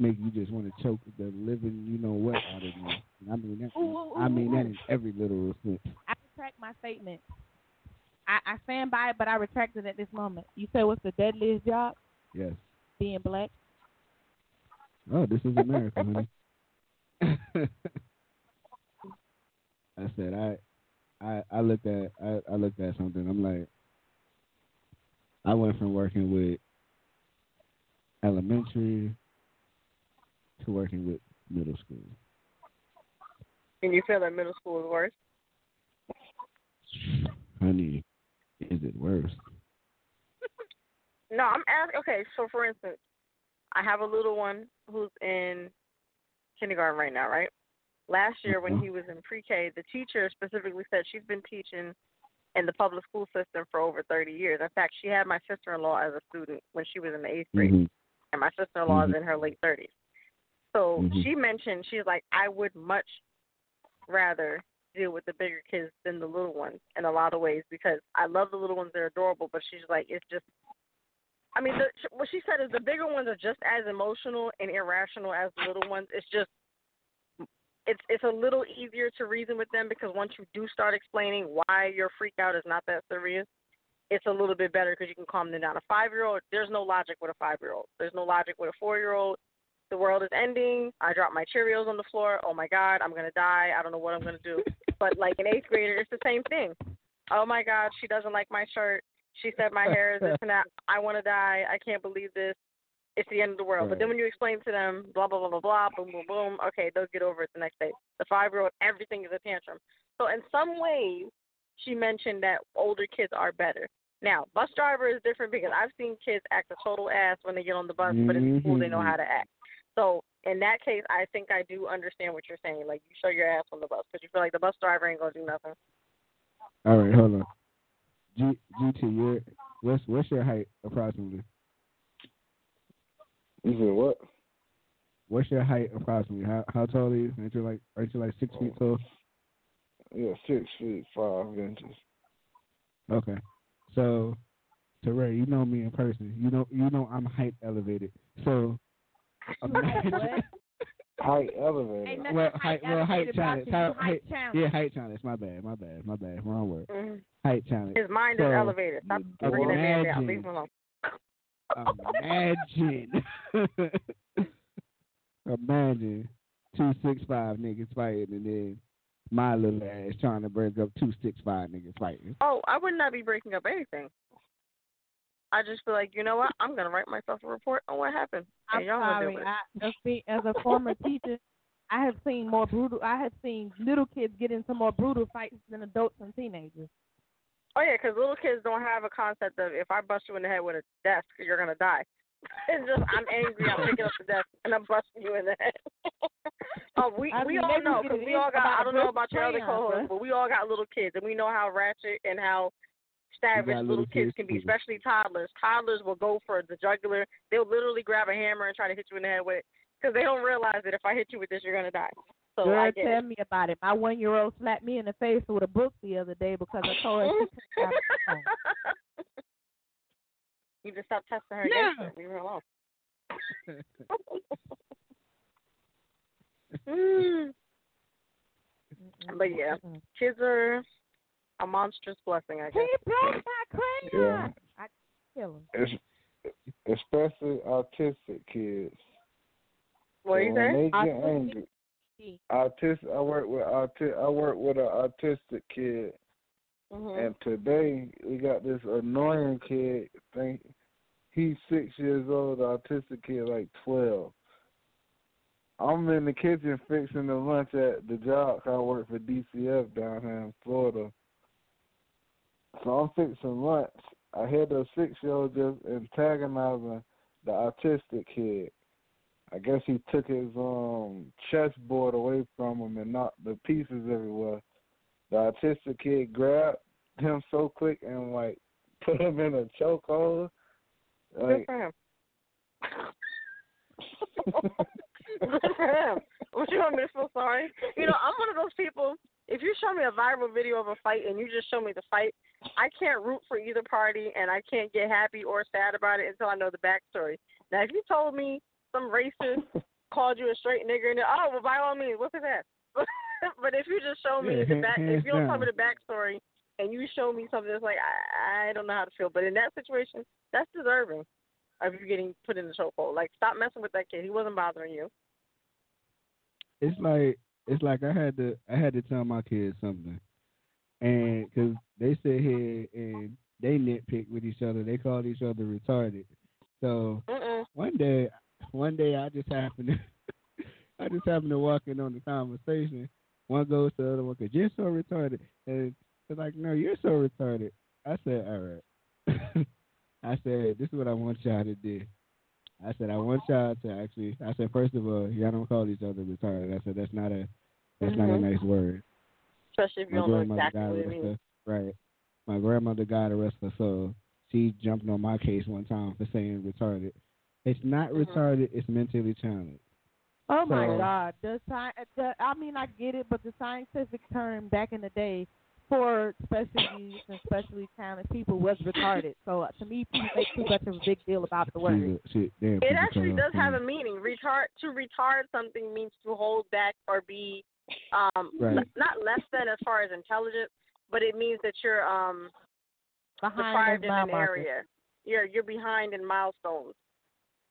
make you just want to choke the living you know what out of you. I mean that. I mean that in every literal sense. I retract my statement. I, I stand by it, but I retract it at this moment. You said what's the deadliest job? Yes. Being black. Oh, this is America, honey. I said I, I I looked at I, I looked at something. I'm like, I went from working with elementary to working with middle school. And you feel that middle school is worse? Honey, is it worse? No, I'm asking. Okay, so for instance, I have a little one who's in kindergarten right now, right? Last year when Mhm. he was in pre-K, the teacher specifically said she's been teaching in the public school system for over 30 years. In fact, she had my sister-in-law as a student when she was in the eighth grade, Mhm. and my sister-in-law is Mhm. in her late 30s. So Mhm. she mentioned she's like, I would much rather deal with the bigger kids than the little ones in a lot of ways because I love the little ones; they're adorable. But she's like, it's just I mean, the, what she said is the bigger ones are just as emotional and irrational as the little ones. It's just it's it's a little easier to reason with them because once you do start explaining why your freak out is not that serious, it's a little bit better because you can calm them down. A five year old, there's no logic with a five year old. There's no logic with a four year old. The world is ending. I dropped my Cheerios on the floor. Oh my God, I'm gonna die. I don't know what I'm gonna do. But like an eighth grader, it's the same thing. Oh my God, she doesn't like my shirt. She said my hair is this and that. I want to die. I can't believe this. It's the end of the world. But then when you explain to them, blah blah blah blah blah, boom boom boom, okay, they'll get over it the next day. The five year old, everything is a tantrum. So in some ways, she mentioned that older kids are better. Now, bus driver is different because I've seen kids act a total ass when they get on the bus, but in school they know mm-hmm. how to act. So in that case, I think I do understand what you're saying. Like you show your ass on the bus because you feel like the bus driver ain't gonna do nothing. All right, hold on. G GT, you're, what's what's your height approximately? You said what? What's your height approximately? How how tall are you? Aren't you like aren't you like six feet tall? Yeah, six feet five inches. Okay. So Teray, you know me in person. You know you know I'm height elevated. So imagine Height elevated. well height well height challenge. How, height, challenge. Yeah, height challenge. My bad, my bad, my bad. Wrong word. Mhm. Height challenge. His mind so, is elevated. Stop bringing that man down. imagine- Leave him alone. Imagine Imagine two six five niggas fighting and then my little ass trying to break up two six five niggas fighting. Oh, I would not be breaking up anything. I just feel like you know what? I'm gonna write myself a report on what happened. I'm y'all sorry. I, be, as a former teacher, I have seen more brutal. I have seen little kids get into more brutal fights than adults and teenagers. Oh yeah, 'cause little kids don't have a concept of if I bust you in the head with a desk, you're gonna die. It's just I'm angry. I'm picking up the desk and I'm busting you in the head. oh, we I we mean, all know we 'cause can we all got. I don't know about your other co-hosts, but we all got little kids and we know how ratchet and how savage little little kids kids can be, too. especially toddlers. Toddlers will go for the jugular. They'll literally grab a hammer and try to hit you in the head with it because they don't realize that if I hit you with this, you're gonna die. So Girl, I tell it. me about it. My one year old slapped me in the face with a book the other day because I told her she couldn't have her phone. You just stop testing her No. against her. Leave her alone. Mm. But yeah, kids are a monstrous blessing, I guess. He broke my crayon. I kill him. Es- especially autistic kids. What do you when say? They get angry. Autistic. I work with auti- I work with an autistic kid, Mhm. and today we got this annoying kid. Think he's six years old. Autistic kid, like twelve. I'm in the kitchen fixing the lunch at the job. I work for DCF down here in Florida. So I'm fixing lunch. I hear the six year old just antagonizing the autistic kid. I guess he took his um chessboard away from him and knocked the pieces everywhere. The autistic kid grabbed him so quick and like put him in a chokehold. Good for him. Good for him. Would you want me to feel sorry? You know, I'm one of those people. If you show me a viral video of a fight and you just show me the fight, I can't root for either party and I can't get happy or sad about it until I know the backstory. Now, if you told me some racist called you a straight nigger and oh, well, by all means, what's his ass? but if you just show me the back, if you don't tell me the backstory and you show me something that's like I, I don't know how to feel, but in that situation, that's deserving of you getting put in the chokehold. Like, stop messing with that kid. He wasn't bothering you. it's like it's like I had to I had to tell my kids something, and because they sit here and they nitpick with each other, they call each other retarded. So one day, one day I just happened to I just happened to walk in on the conversation. One goes to the other one, cause you're so retarded, and it's like, no, you're so retarded. I said, all right. I said, this is what I want y'all to do. I said, I want y'all to actually. I said, first of all, y'all don't call each other retarded. I said, that's not a, that's not a Mhm. nice word. Especially if you My don't know grandmother, exactly God what it means. her, right. My grandmother, God rest her soul. She jumped on my case one time for saying retarded. It's not Mhm. retarded. It's mentally challenged. Oh my God! The sci- the I mean, I get it, but the scientific term back in the day for special needs and specially talented people was retarded. So uh, to me, people make too much of a big deal about the word. She's she, damn, It actually does off have a meaning. Retard to retard something means to hold back or be um Right. le- not less than as far as intelligence, but it means that you're um Behind deprived in an markers. area. You're you're behind in milestones.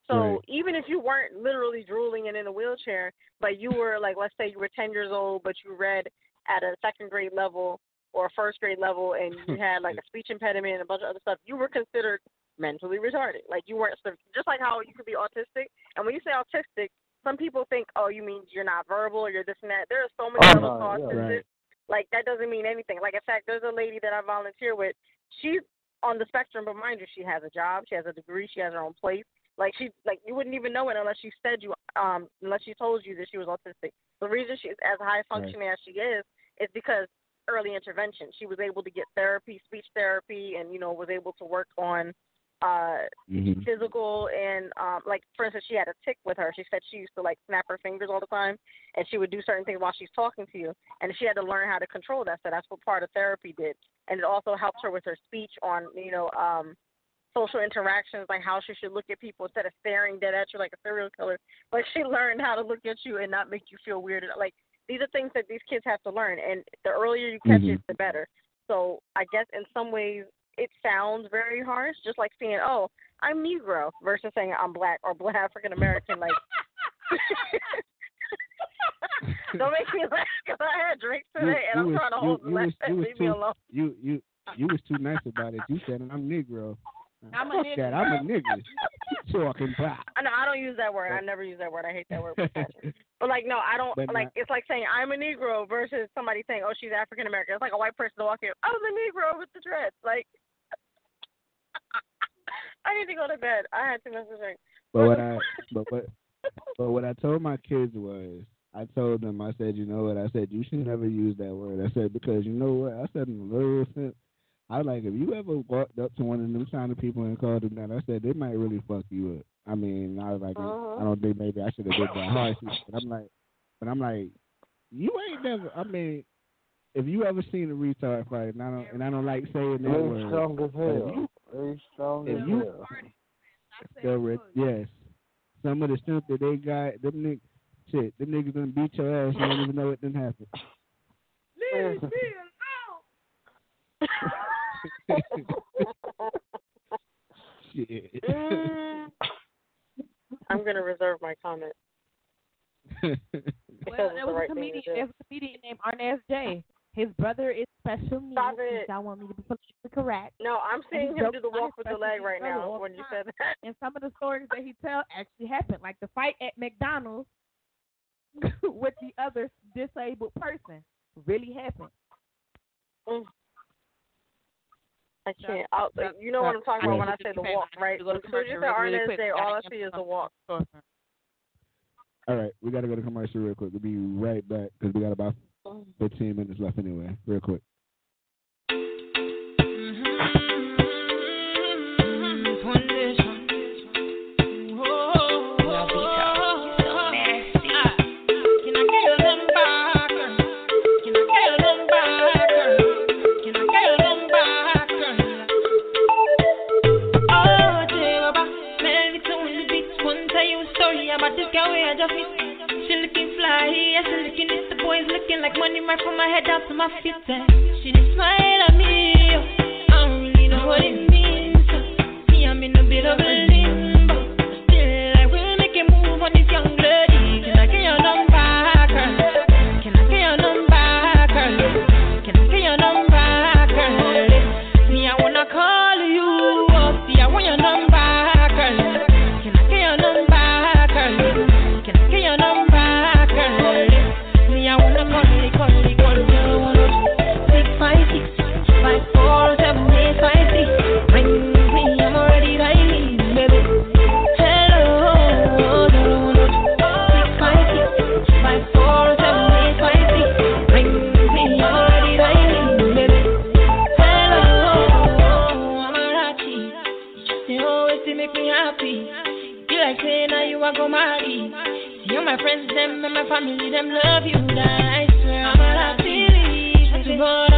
So Right. even if you weren't literally drooling and in a wheelchair, but you were like, let's say you were 10 years old, but you read at a second grade level or a first grade level, and you had like a speech impediment and a bunch of other stuff, you were considered mentally retarded. Like you weren't just like how you could be autistic. And when you say autistic, some people think, oh, you mean you're not verbal or you're this and that. There are so many Oh, no, to yeah. Right. Like that doesn't mean anything. Like in fact, there's a lady that I volunteer with. She's on the spectrum, but mind you, she has a job, she has a degree, she has her own place. Like she, like you wouldn't even know it unless she said you, um, unless she told you that she was autistic. The reason she's as high functioning as she is is because early intervention. She was able to get therapy, speech therapy, and you know was able to work on uh Mhm. physical and um like for instance she had a tick with her. She said she used to like snap her fingers all the time and she would do certain things while she's talking to you and she had to learn how to control that. So that's what part of therapy did. And it also helped her with her speech on you know um social interactions like how she should look at people instead of staring dead at you like a serial killer. Like she learned how to look at you and not make you feel weird. Like these are things that these kids have to learn and the earlier you catch Mhm. it the better. So i guess in some ways it sounds very harsh, just like saying, "Oh, I'm Negro," versus saying I'm Black or Black African American. Like, don't make me laugh because I had drinks You, today and you I'm was, trying to you, hold the you laugh. was, you was Leave me too, alone. You you you was too nice about it. You said I'm Negro. I'm a Fuck nigga. that. I'm a nigga. You talking about? I know I don't use that word. I never use that word. I hate that word. But like, no, I don't But like. not- It's like saying I'm a Negro versus somebody saying, "Oh, she's African American." It's like a white person walking. I was a Negro with the dreads. Like, I need to go to bed. I had too much to drink. But what I but what but what I told my kids was I told them I said you know what I said you should never use that word I said because you know what I said in a little sense I was like if you ever walked up to one of them kind of people and called them that I said they might really fuck you up I mean I was like I uh-huh. don't think maybe I should have did that harsh but I'm like but I'm like you ain't never I mean if you ever seen a retard fight and I don't and I don't like saying that word strong as hell. You Very strong if you- hell. Go Rick. Yes. Some of the strength that they got, them niggas, shit, them niggas gonna beat your ass. You don't even know what done happened. Leave me shit. Mm. I'm gonna reserve my comment. Well, Because it's there the was right a comedian, do. there's a comedian named Arnez J. His brother is special needs. Stop it. Y'all want me to be politically correct. No, I'm And seeing he him do the walk with the leg right now when you said that. And some of the stories that he tell actually happened. Like the fight at McDonald's, with the other disabled person really happened. Mm. I can't. I'll, you know what I'm talking about when I say the walk, right? As soon as you say Arnez J, all I see is the walk. All right, we got to go to commercial real quick. We'll be right back because we got about 15 minutes left anyway. Real quick. Money right from my head down to my feet. And she just smile at me. I don't really know what it means. See, I'm in a bit of a my friends them and my family them love you. That I swear I'm feeling. I swear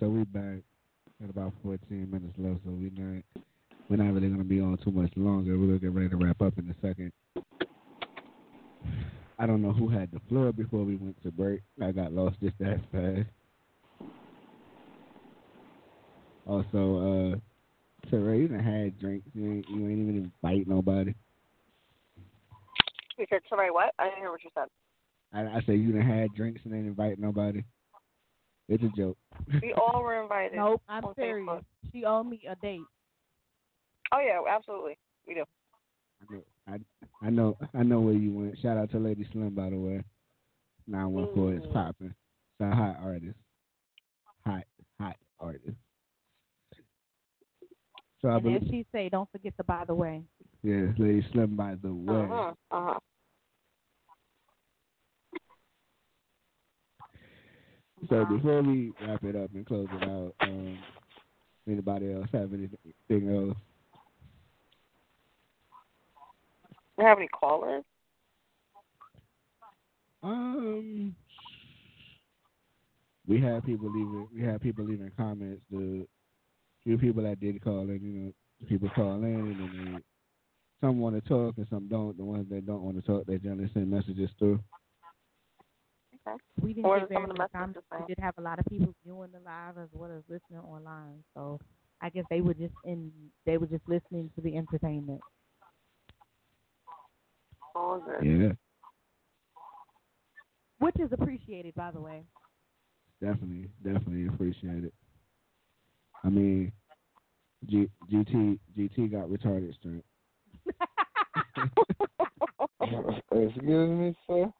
so we back at about 14 minutes left, so we're not we're not really gonna be on too much longer. We're gonna get ready to wrap up in a second. I don't know who had the floor before we went to break. I got lost just that fast. Also, uh, Teray, you done had drinks. You ain't, you ain't even invite nobody. You said sorry, what? I didn't hear what you said. I, I say you done had drinks and ain't invite nobody. It's a joke. We all were invited. Nope, I'm serious. Facebook. She owed me a date. Oh yeah, absolutely. We do. I I know I know where you went. Shout out to Lady Slim by the way. Nine one four is popping. It's a hot artist. Hot hot artist. So I And believe as she say, don't forget the by the way. yeah, Lady Slim by the way. Uh-huh. Uh-huh. So before we wrap it up and close it out, um, anybody else have anything else? Do you have any callers? Um, we had people leaving. We had people leaving comments. The few people that did call in, you know, people call in and they, some want to talk and some don't. The ones that don't want to talk, they generally send messages through. Okay. We didn't What get very some of many comments. We did have a lot of people viewing the live as well as listening online. So I guess they were just in. They were just listening to the entertainment. Yeah, which is appreciated, by the way. definitely, definitely appreciate it. I mean, G, GT GT got retarded strength. Excuse me, sir.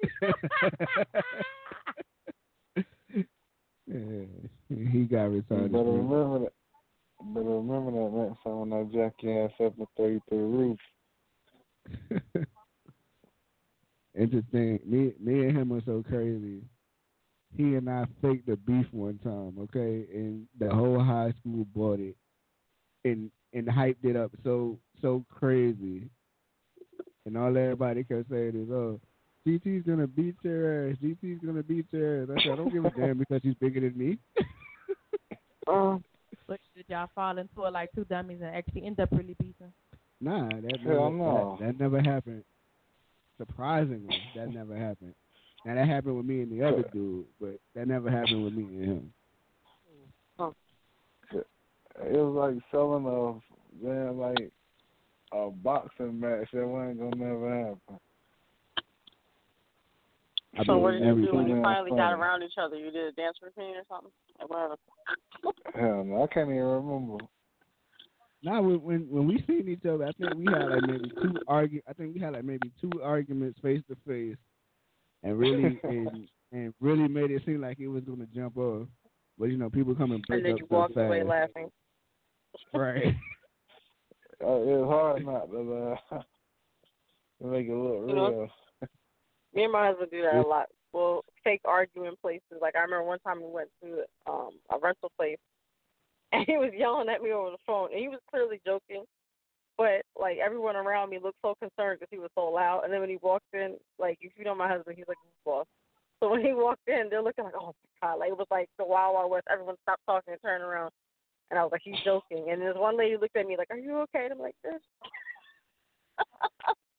he got retarded. better remember that. Better remember that time when I jack your ass up and throw you through the roof. Interesting. Me, me and him are so crazy. He and I faked a beef one time, okay, and the whole high school bought it, and and hyped it up so so crazy, and all everybody kept saying is, "Oh, GT's gonna beat your ass. GT's gonna beat your ass." I said, "I don't give a damn because he's bigger than me." Um, But did y'all fall into it like two dummies and actually end up really beating? Nah, that never, no. that, that never happened. Surprisingly, that never happened. Now that happened with me and the other dude, but that never happened with me and him. It was like selling a man like a boxing match that wasn't gonna never happen. I so what did you do when you finally got around each other? You did a dance routine or something? Or whatever. Hell no, I can't even remember. Now when, when when we seen each other, I think we had like maybe two argue. I think we had like maybe two arguments face to face, and really and and really made it seem like it was gonna jump off. But you know, people come and break And then up you so walked fast. away laughing. Right. Uh, it was hard not to, uh, to make it look You know, real. Me and my husband do that a lot. We'll fake argue in places. Like I remember one time we went to um a rental place and he was yelling at me over the phone and he was clearly joking. But like everyone around me looked so concerned because he was so loud. And then when he walked in, like if you know my husband, he's like boss. So when he walked in, they're looking like, oh my god, like it was like the Wild Wild West. Everyone stopped talking and turned around. And I was like, he's joking. And this one lady looked at me like, are you okay? And I'm like, this.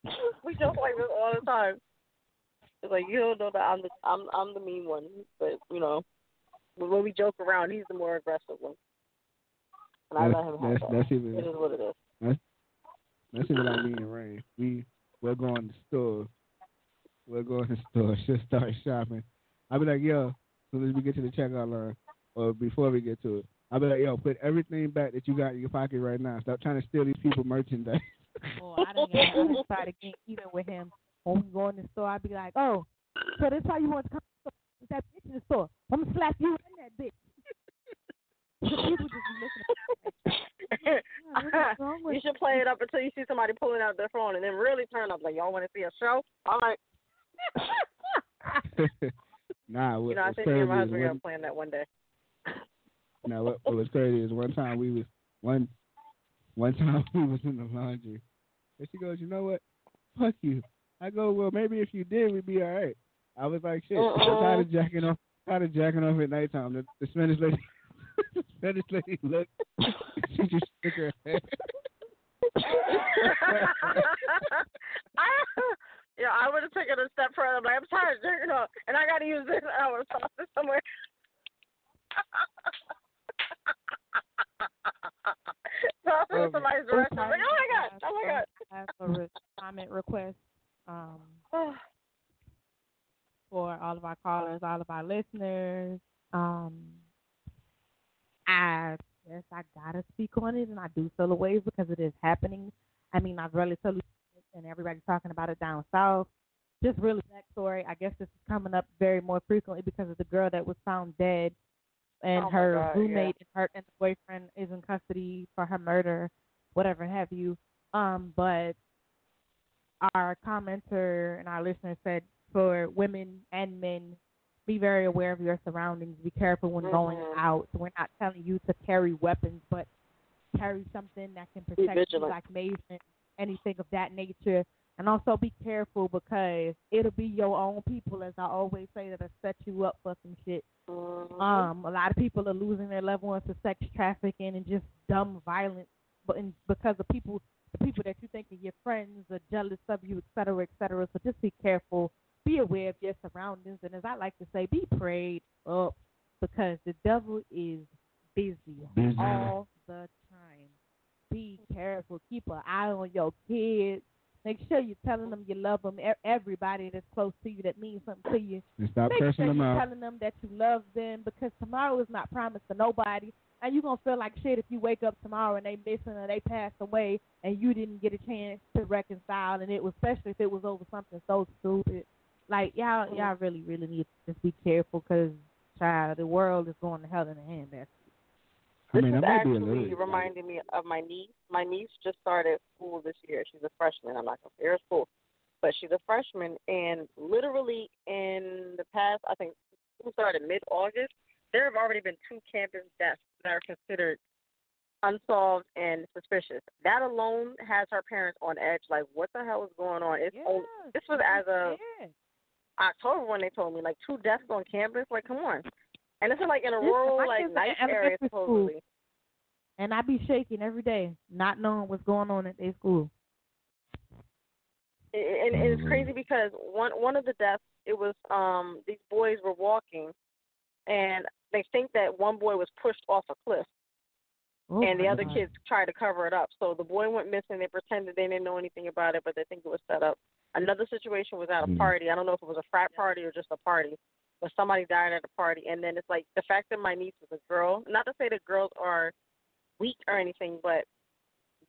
we joke like this all the time. It's like you don't know that I'm the I'm I'm the mean one, but you know when when we joke around, he's the more aggressive one, and I That's- let him have that's- that. that's even- it is what it is. That's that's even like me and Rain. We we'll go in the store. We'll go in the store. She'll start shopping. I'll be like, yo, as soon as we get to the checkout line, or before we get to it, I'll be like, yo, put everything back that you got in your pocket right now. Stop trying to steal these people merchandise. Or I didn't get I done started getting even with him. When we go in the store, I'd be like, oh, so this how you want to come to the store? With that bitch in the store. I'm going to slap you in that bitch. People just be listening. you should play it up until you see somebody pulling out their phone, and then really turn up like y'all want to see a show. All right, nah, what, you know I what's think me and my crazy is husband are one, gonna plan that one day. now what, what was crazy is one time we was one one time we was in the laundry, and she goes, you know what? Fuck you. I go, well, maybe if you did, we'd be all right. I was like, shit. Uh-uh. I'm tired of jacking off. Tired of jacking off at nighttime. The, the Spanish lady, the Spanish lady looked. she just shook her head. yeah, I would have taken a step further. I'm like, I'm tired of jerking off, and I got to use this. I would have tossed it somewhere. Toss it in oh, somebody's oh, direction. I'm like, oh my god, oh my god. I have a comment request um, for all of our callers, all of our listeners. Um, I guess I gotta speak on it, and I do a way because it is happening. I mean, I've really told and everybody's talking about it down south. Just really backstory. I guess this is coming up very more frequently because of the girl that was found dead, and Oh her God, roommate and her and the boyfriend is in custody for her murder, whatever have you. Um, but our commenter and our listener said for women and men, be very aware of your surroundings. Be careful when going Mhm. out. We're not telling you to carry weapons, but carry something that can protect you, like mace and anything of that nature. And also be careful because it'll be your own people, as I always say, that'll set you up for some shit. Um, a lot of people are losing their loved ones to sex trafficking and just dumb violence, but in, because of people, the people that you think are your friends are jealous of you, et cetera, et cetera. So just be careful. Be aware of your surroundings, and as I like to say, be prayed up because the devil is busy, Busy. all the time. Be careful. Keep an eye on your kids. Make sure you're telling them you love them. Everybody that's close to you that means something to you. And stop Make cursing sure them you're out. telling them that you love them because tomorrow is not promised to nobody. And you're going to feel like shit if you wake up tomorrow and they missing or they passed away and you didn't get a chance to reconcile. And it was, especially if it was over something so stupid. Like, y'all, mm-hmm. y'all really, really need to just be careful because, child, the world is going to hell in a handbasket. I mean, this that might is be a actually little. reminding me of my niece. My niece just started school this year. She's a freshman. I'm not gonna say her school, but she's a freshman. And literally in the past, I think school started mid August. There have already been two campus deaths that are considered unsolved and suspicious. That alone has her parents on edge. Like, what the hell is going on? It's only, this was as of October when they told me like two deaths on campus. Like, come on. And this is like in a Listen, rural, like kids are nice area elementary school. supposedly. And I'd be shaking every day, not knowing what's going on at their school. and, and it's crazy because one one of the deaths it was um these boys were walking and they think that one boy was pushed off a cliff Oh and the other God. kids tried to cover it up so the boy went missing they pretended they didn't know anything about it but they think it was set up another situation was at a Mm. party i don't know if it was a frat party or just a party but somebody died at a party and then it's like the fact that my niece was a girl not to say that girls are weak or anything but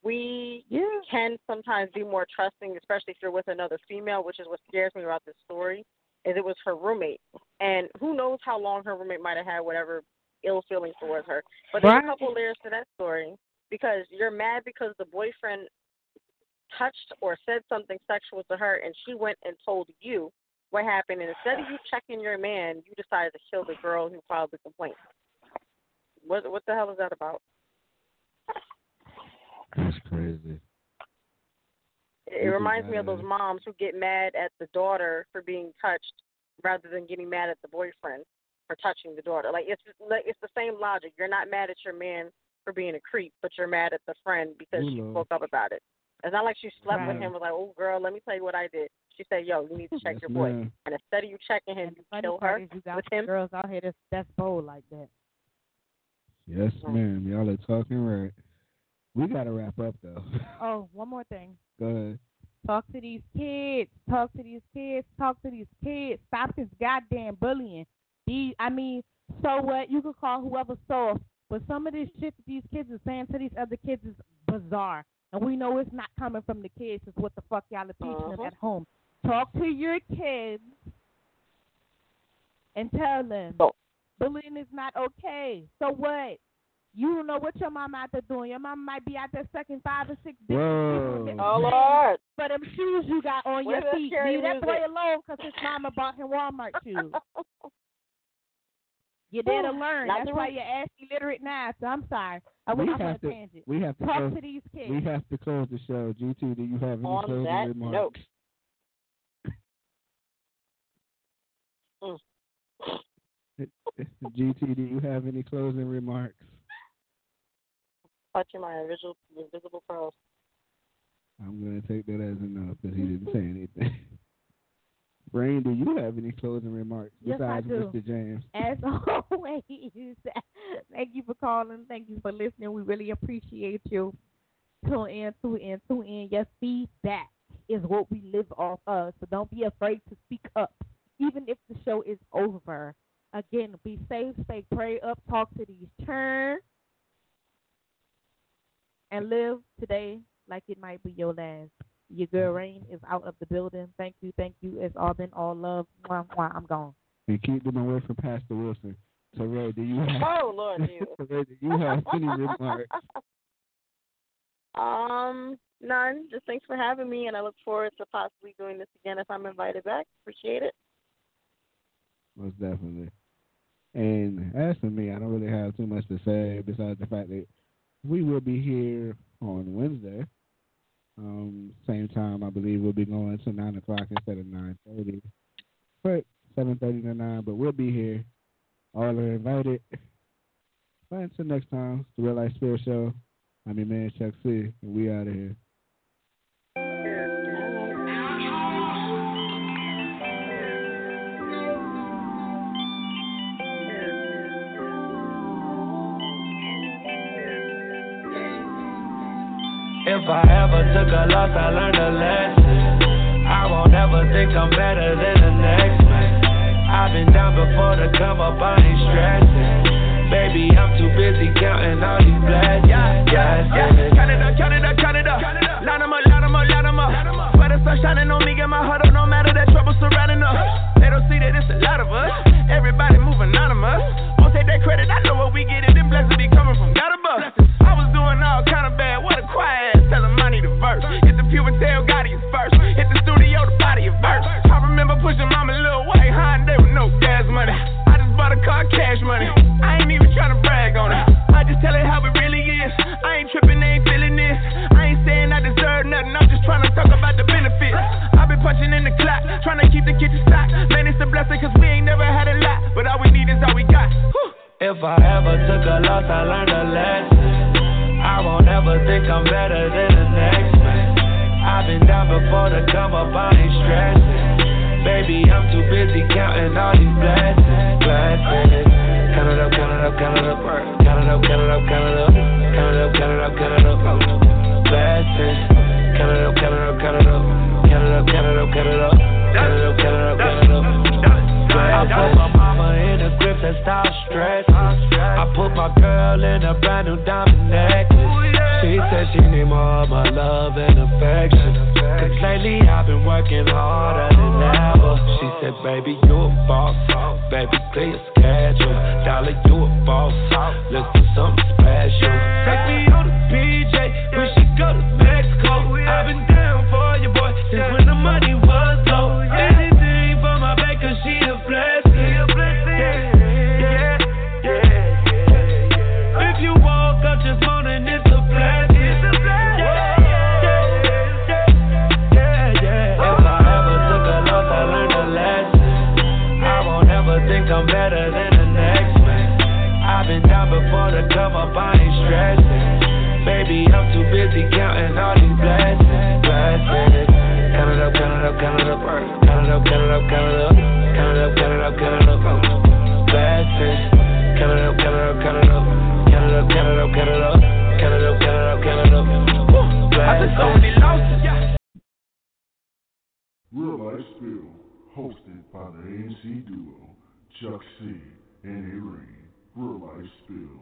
we can sometimes be more trusting, especially if you're with another female, which is what scares me about this story. Is it was her roommate, and who knows how long her roommate might have had whatever ill feelings towards her. But there's Right. a couple layers to that story because you're mad because the boyfriend touched or said something sexual to her, and she went and told you what happened, and instead of you checking your man, you decided to kill the girl who filed the complaint. What what the hell is that about? That's crazy. It reminds me of those moms who get mad at the daughter for being touched rather than getting mad at the boyfriend for touching the daughter. Like it's like it's the same logic. You're not mad at your man for being a creep, but you're mad at the friend because she Ooh, Lord. spoke up about it. It's not like she slept with Right. him was like, "Oh, girl, let me tell you what I did." She said, "Yo, you need to check Yes, your boy." ma'am. And instead of you checking him, you Funny kill part her is you got with some him. girls out here that's that's bold like that. Yes, ma'am. Y'all are talking right. We gotta wrap up though. Oh, one more thing. Go ahead. Talk to these kids. Talk to these kids. Talk to these kids. Stop this goddamn bullying. These, I mean, so what? You can call whoever soft, but some of this shit that these kids are saying to these other kids is bizarre, and we know it's not coming from the kids. It's what the fuck y'all are teaching them Uh-huh. at home. Talk to your kids and tell them bullying is not okay. So what? You don't know what your mama out there doing. Your mama might be out there sucking five or six bitches. Whoa. doing Oh, things Lord. For them shoes you got on Where's your feet. scary Leave that boy music? alone because his mama bought him Walmart shoes. You're there to learn. Not That's why roof. you're ass illiterate now. So I'm sorry. I we went off on a have to. tangent. We have to. Talk close, to these kids. We have to close the show. GT, do you have any On closing that remarks? note. GT, do you have any closing remarks? Touching my invisible invisible pearls. I'm gonna take that as enough because he didn't say anything. Brain, do you have any closing remarks Yes, I besides do. Mr. James? As always, thank you for calling. Thank you for listening. We really appreciate you. Tune in, tune in, tune in. Your feedback is what we live off of. So don't be afraid to speak up, even if the show is over. Again, be safe, stay pray up, talk to these turn, and live today like it might be your last. Your girl Rain is out of the building. Thank you, thank you. It's all been all love. Mwah, mwah. I'm gone. And keep them away from Pastor Wilson. So Ray, do you have Oh Lord, Jesus. Ray, do you have any remarks? Um, none. Just thanks for having me, and I look forward to possibly doing this again if I'm invited back. Appreciate it. Most definitely. And as for me, I don't really have too much to say besides the fact that we will be here on Wednesday. Um, same time, I believe we'll be going to nine o'clock instead of nine thirty, but seven thirty to nine. But we'll be here. All are invited. But until next time, the Real Life Spill Show. I'm your man Chuck C, and we out of here. If I ever took a loss, I learned a lesson. I won't ever think I'm better than the next man. I've been down before to come up, I ain't stressing. Baby, I'm too busy counting all these blessings. Yeah, yeah, yeah. Count it up, count it up, count it up. Line 'em up, line 'em up, line 'em up. Where the sun shining on me, get my heart up, no matter that trouble surrounding us. They don't see that it's a lot of us. Everybody move anonymous. Won't take that credit, I know what we get it. Them blessings be coming from God above. I was doing all kind remember pushing mama little white Hyundai with no gas money. I just bought a car, cash money. I ain't even trying to brag on it. I just tell it how it really is. I ain't tripping, ain't feeling this. I ain't saying I deserve nothing. I'm just trying to talk about the benefits. I've been punching in the clock, trying to keep the kitchen stocked. Man, it's a blessing cause we ain't never had a lot. But all we need is all we got. Whew. If I ever took a loss, I learned a lesson. I won't ever think I'm better than the next man. I've been down before to come up, I ain't stressing. Baby, I'm too busy counting all these blessings. Blessings. Count it up, count it up, count it up. Count it up, count it up, count it up. Count it up, count it up, count it up. Blessings. Count it up, count it up, count it up. Count it up, count it up, count it up. Count it up, count it up, count it up. I put my mama in a grip that stop stress. I put my girl in a brand new diamond necklace. She said she need more of my love and affection. Cause lately I've been working harder than ever. She said, baby, you a boss. Baby, clear your schedule. Dollar, you a boss. Let's do something special. Take me on busy counting all these blessings. Blessings. Count it up, count it up, count it up. Count it up, count it up, count it up. Count it up, count it up, count it up. Blessings. Count it up, count it up, count it up. Count it up, count it up, count it up. Count it up, count it up, count it up. Blessings. Real Life Spill, hosted by the ANC duo, Chuck C and A Rain. Real Life Spill.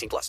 18 plus.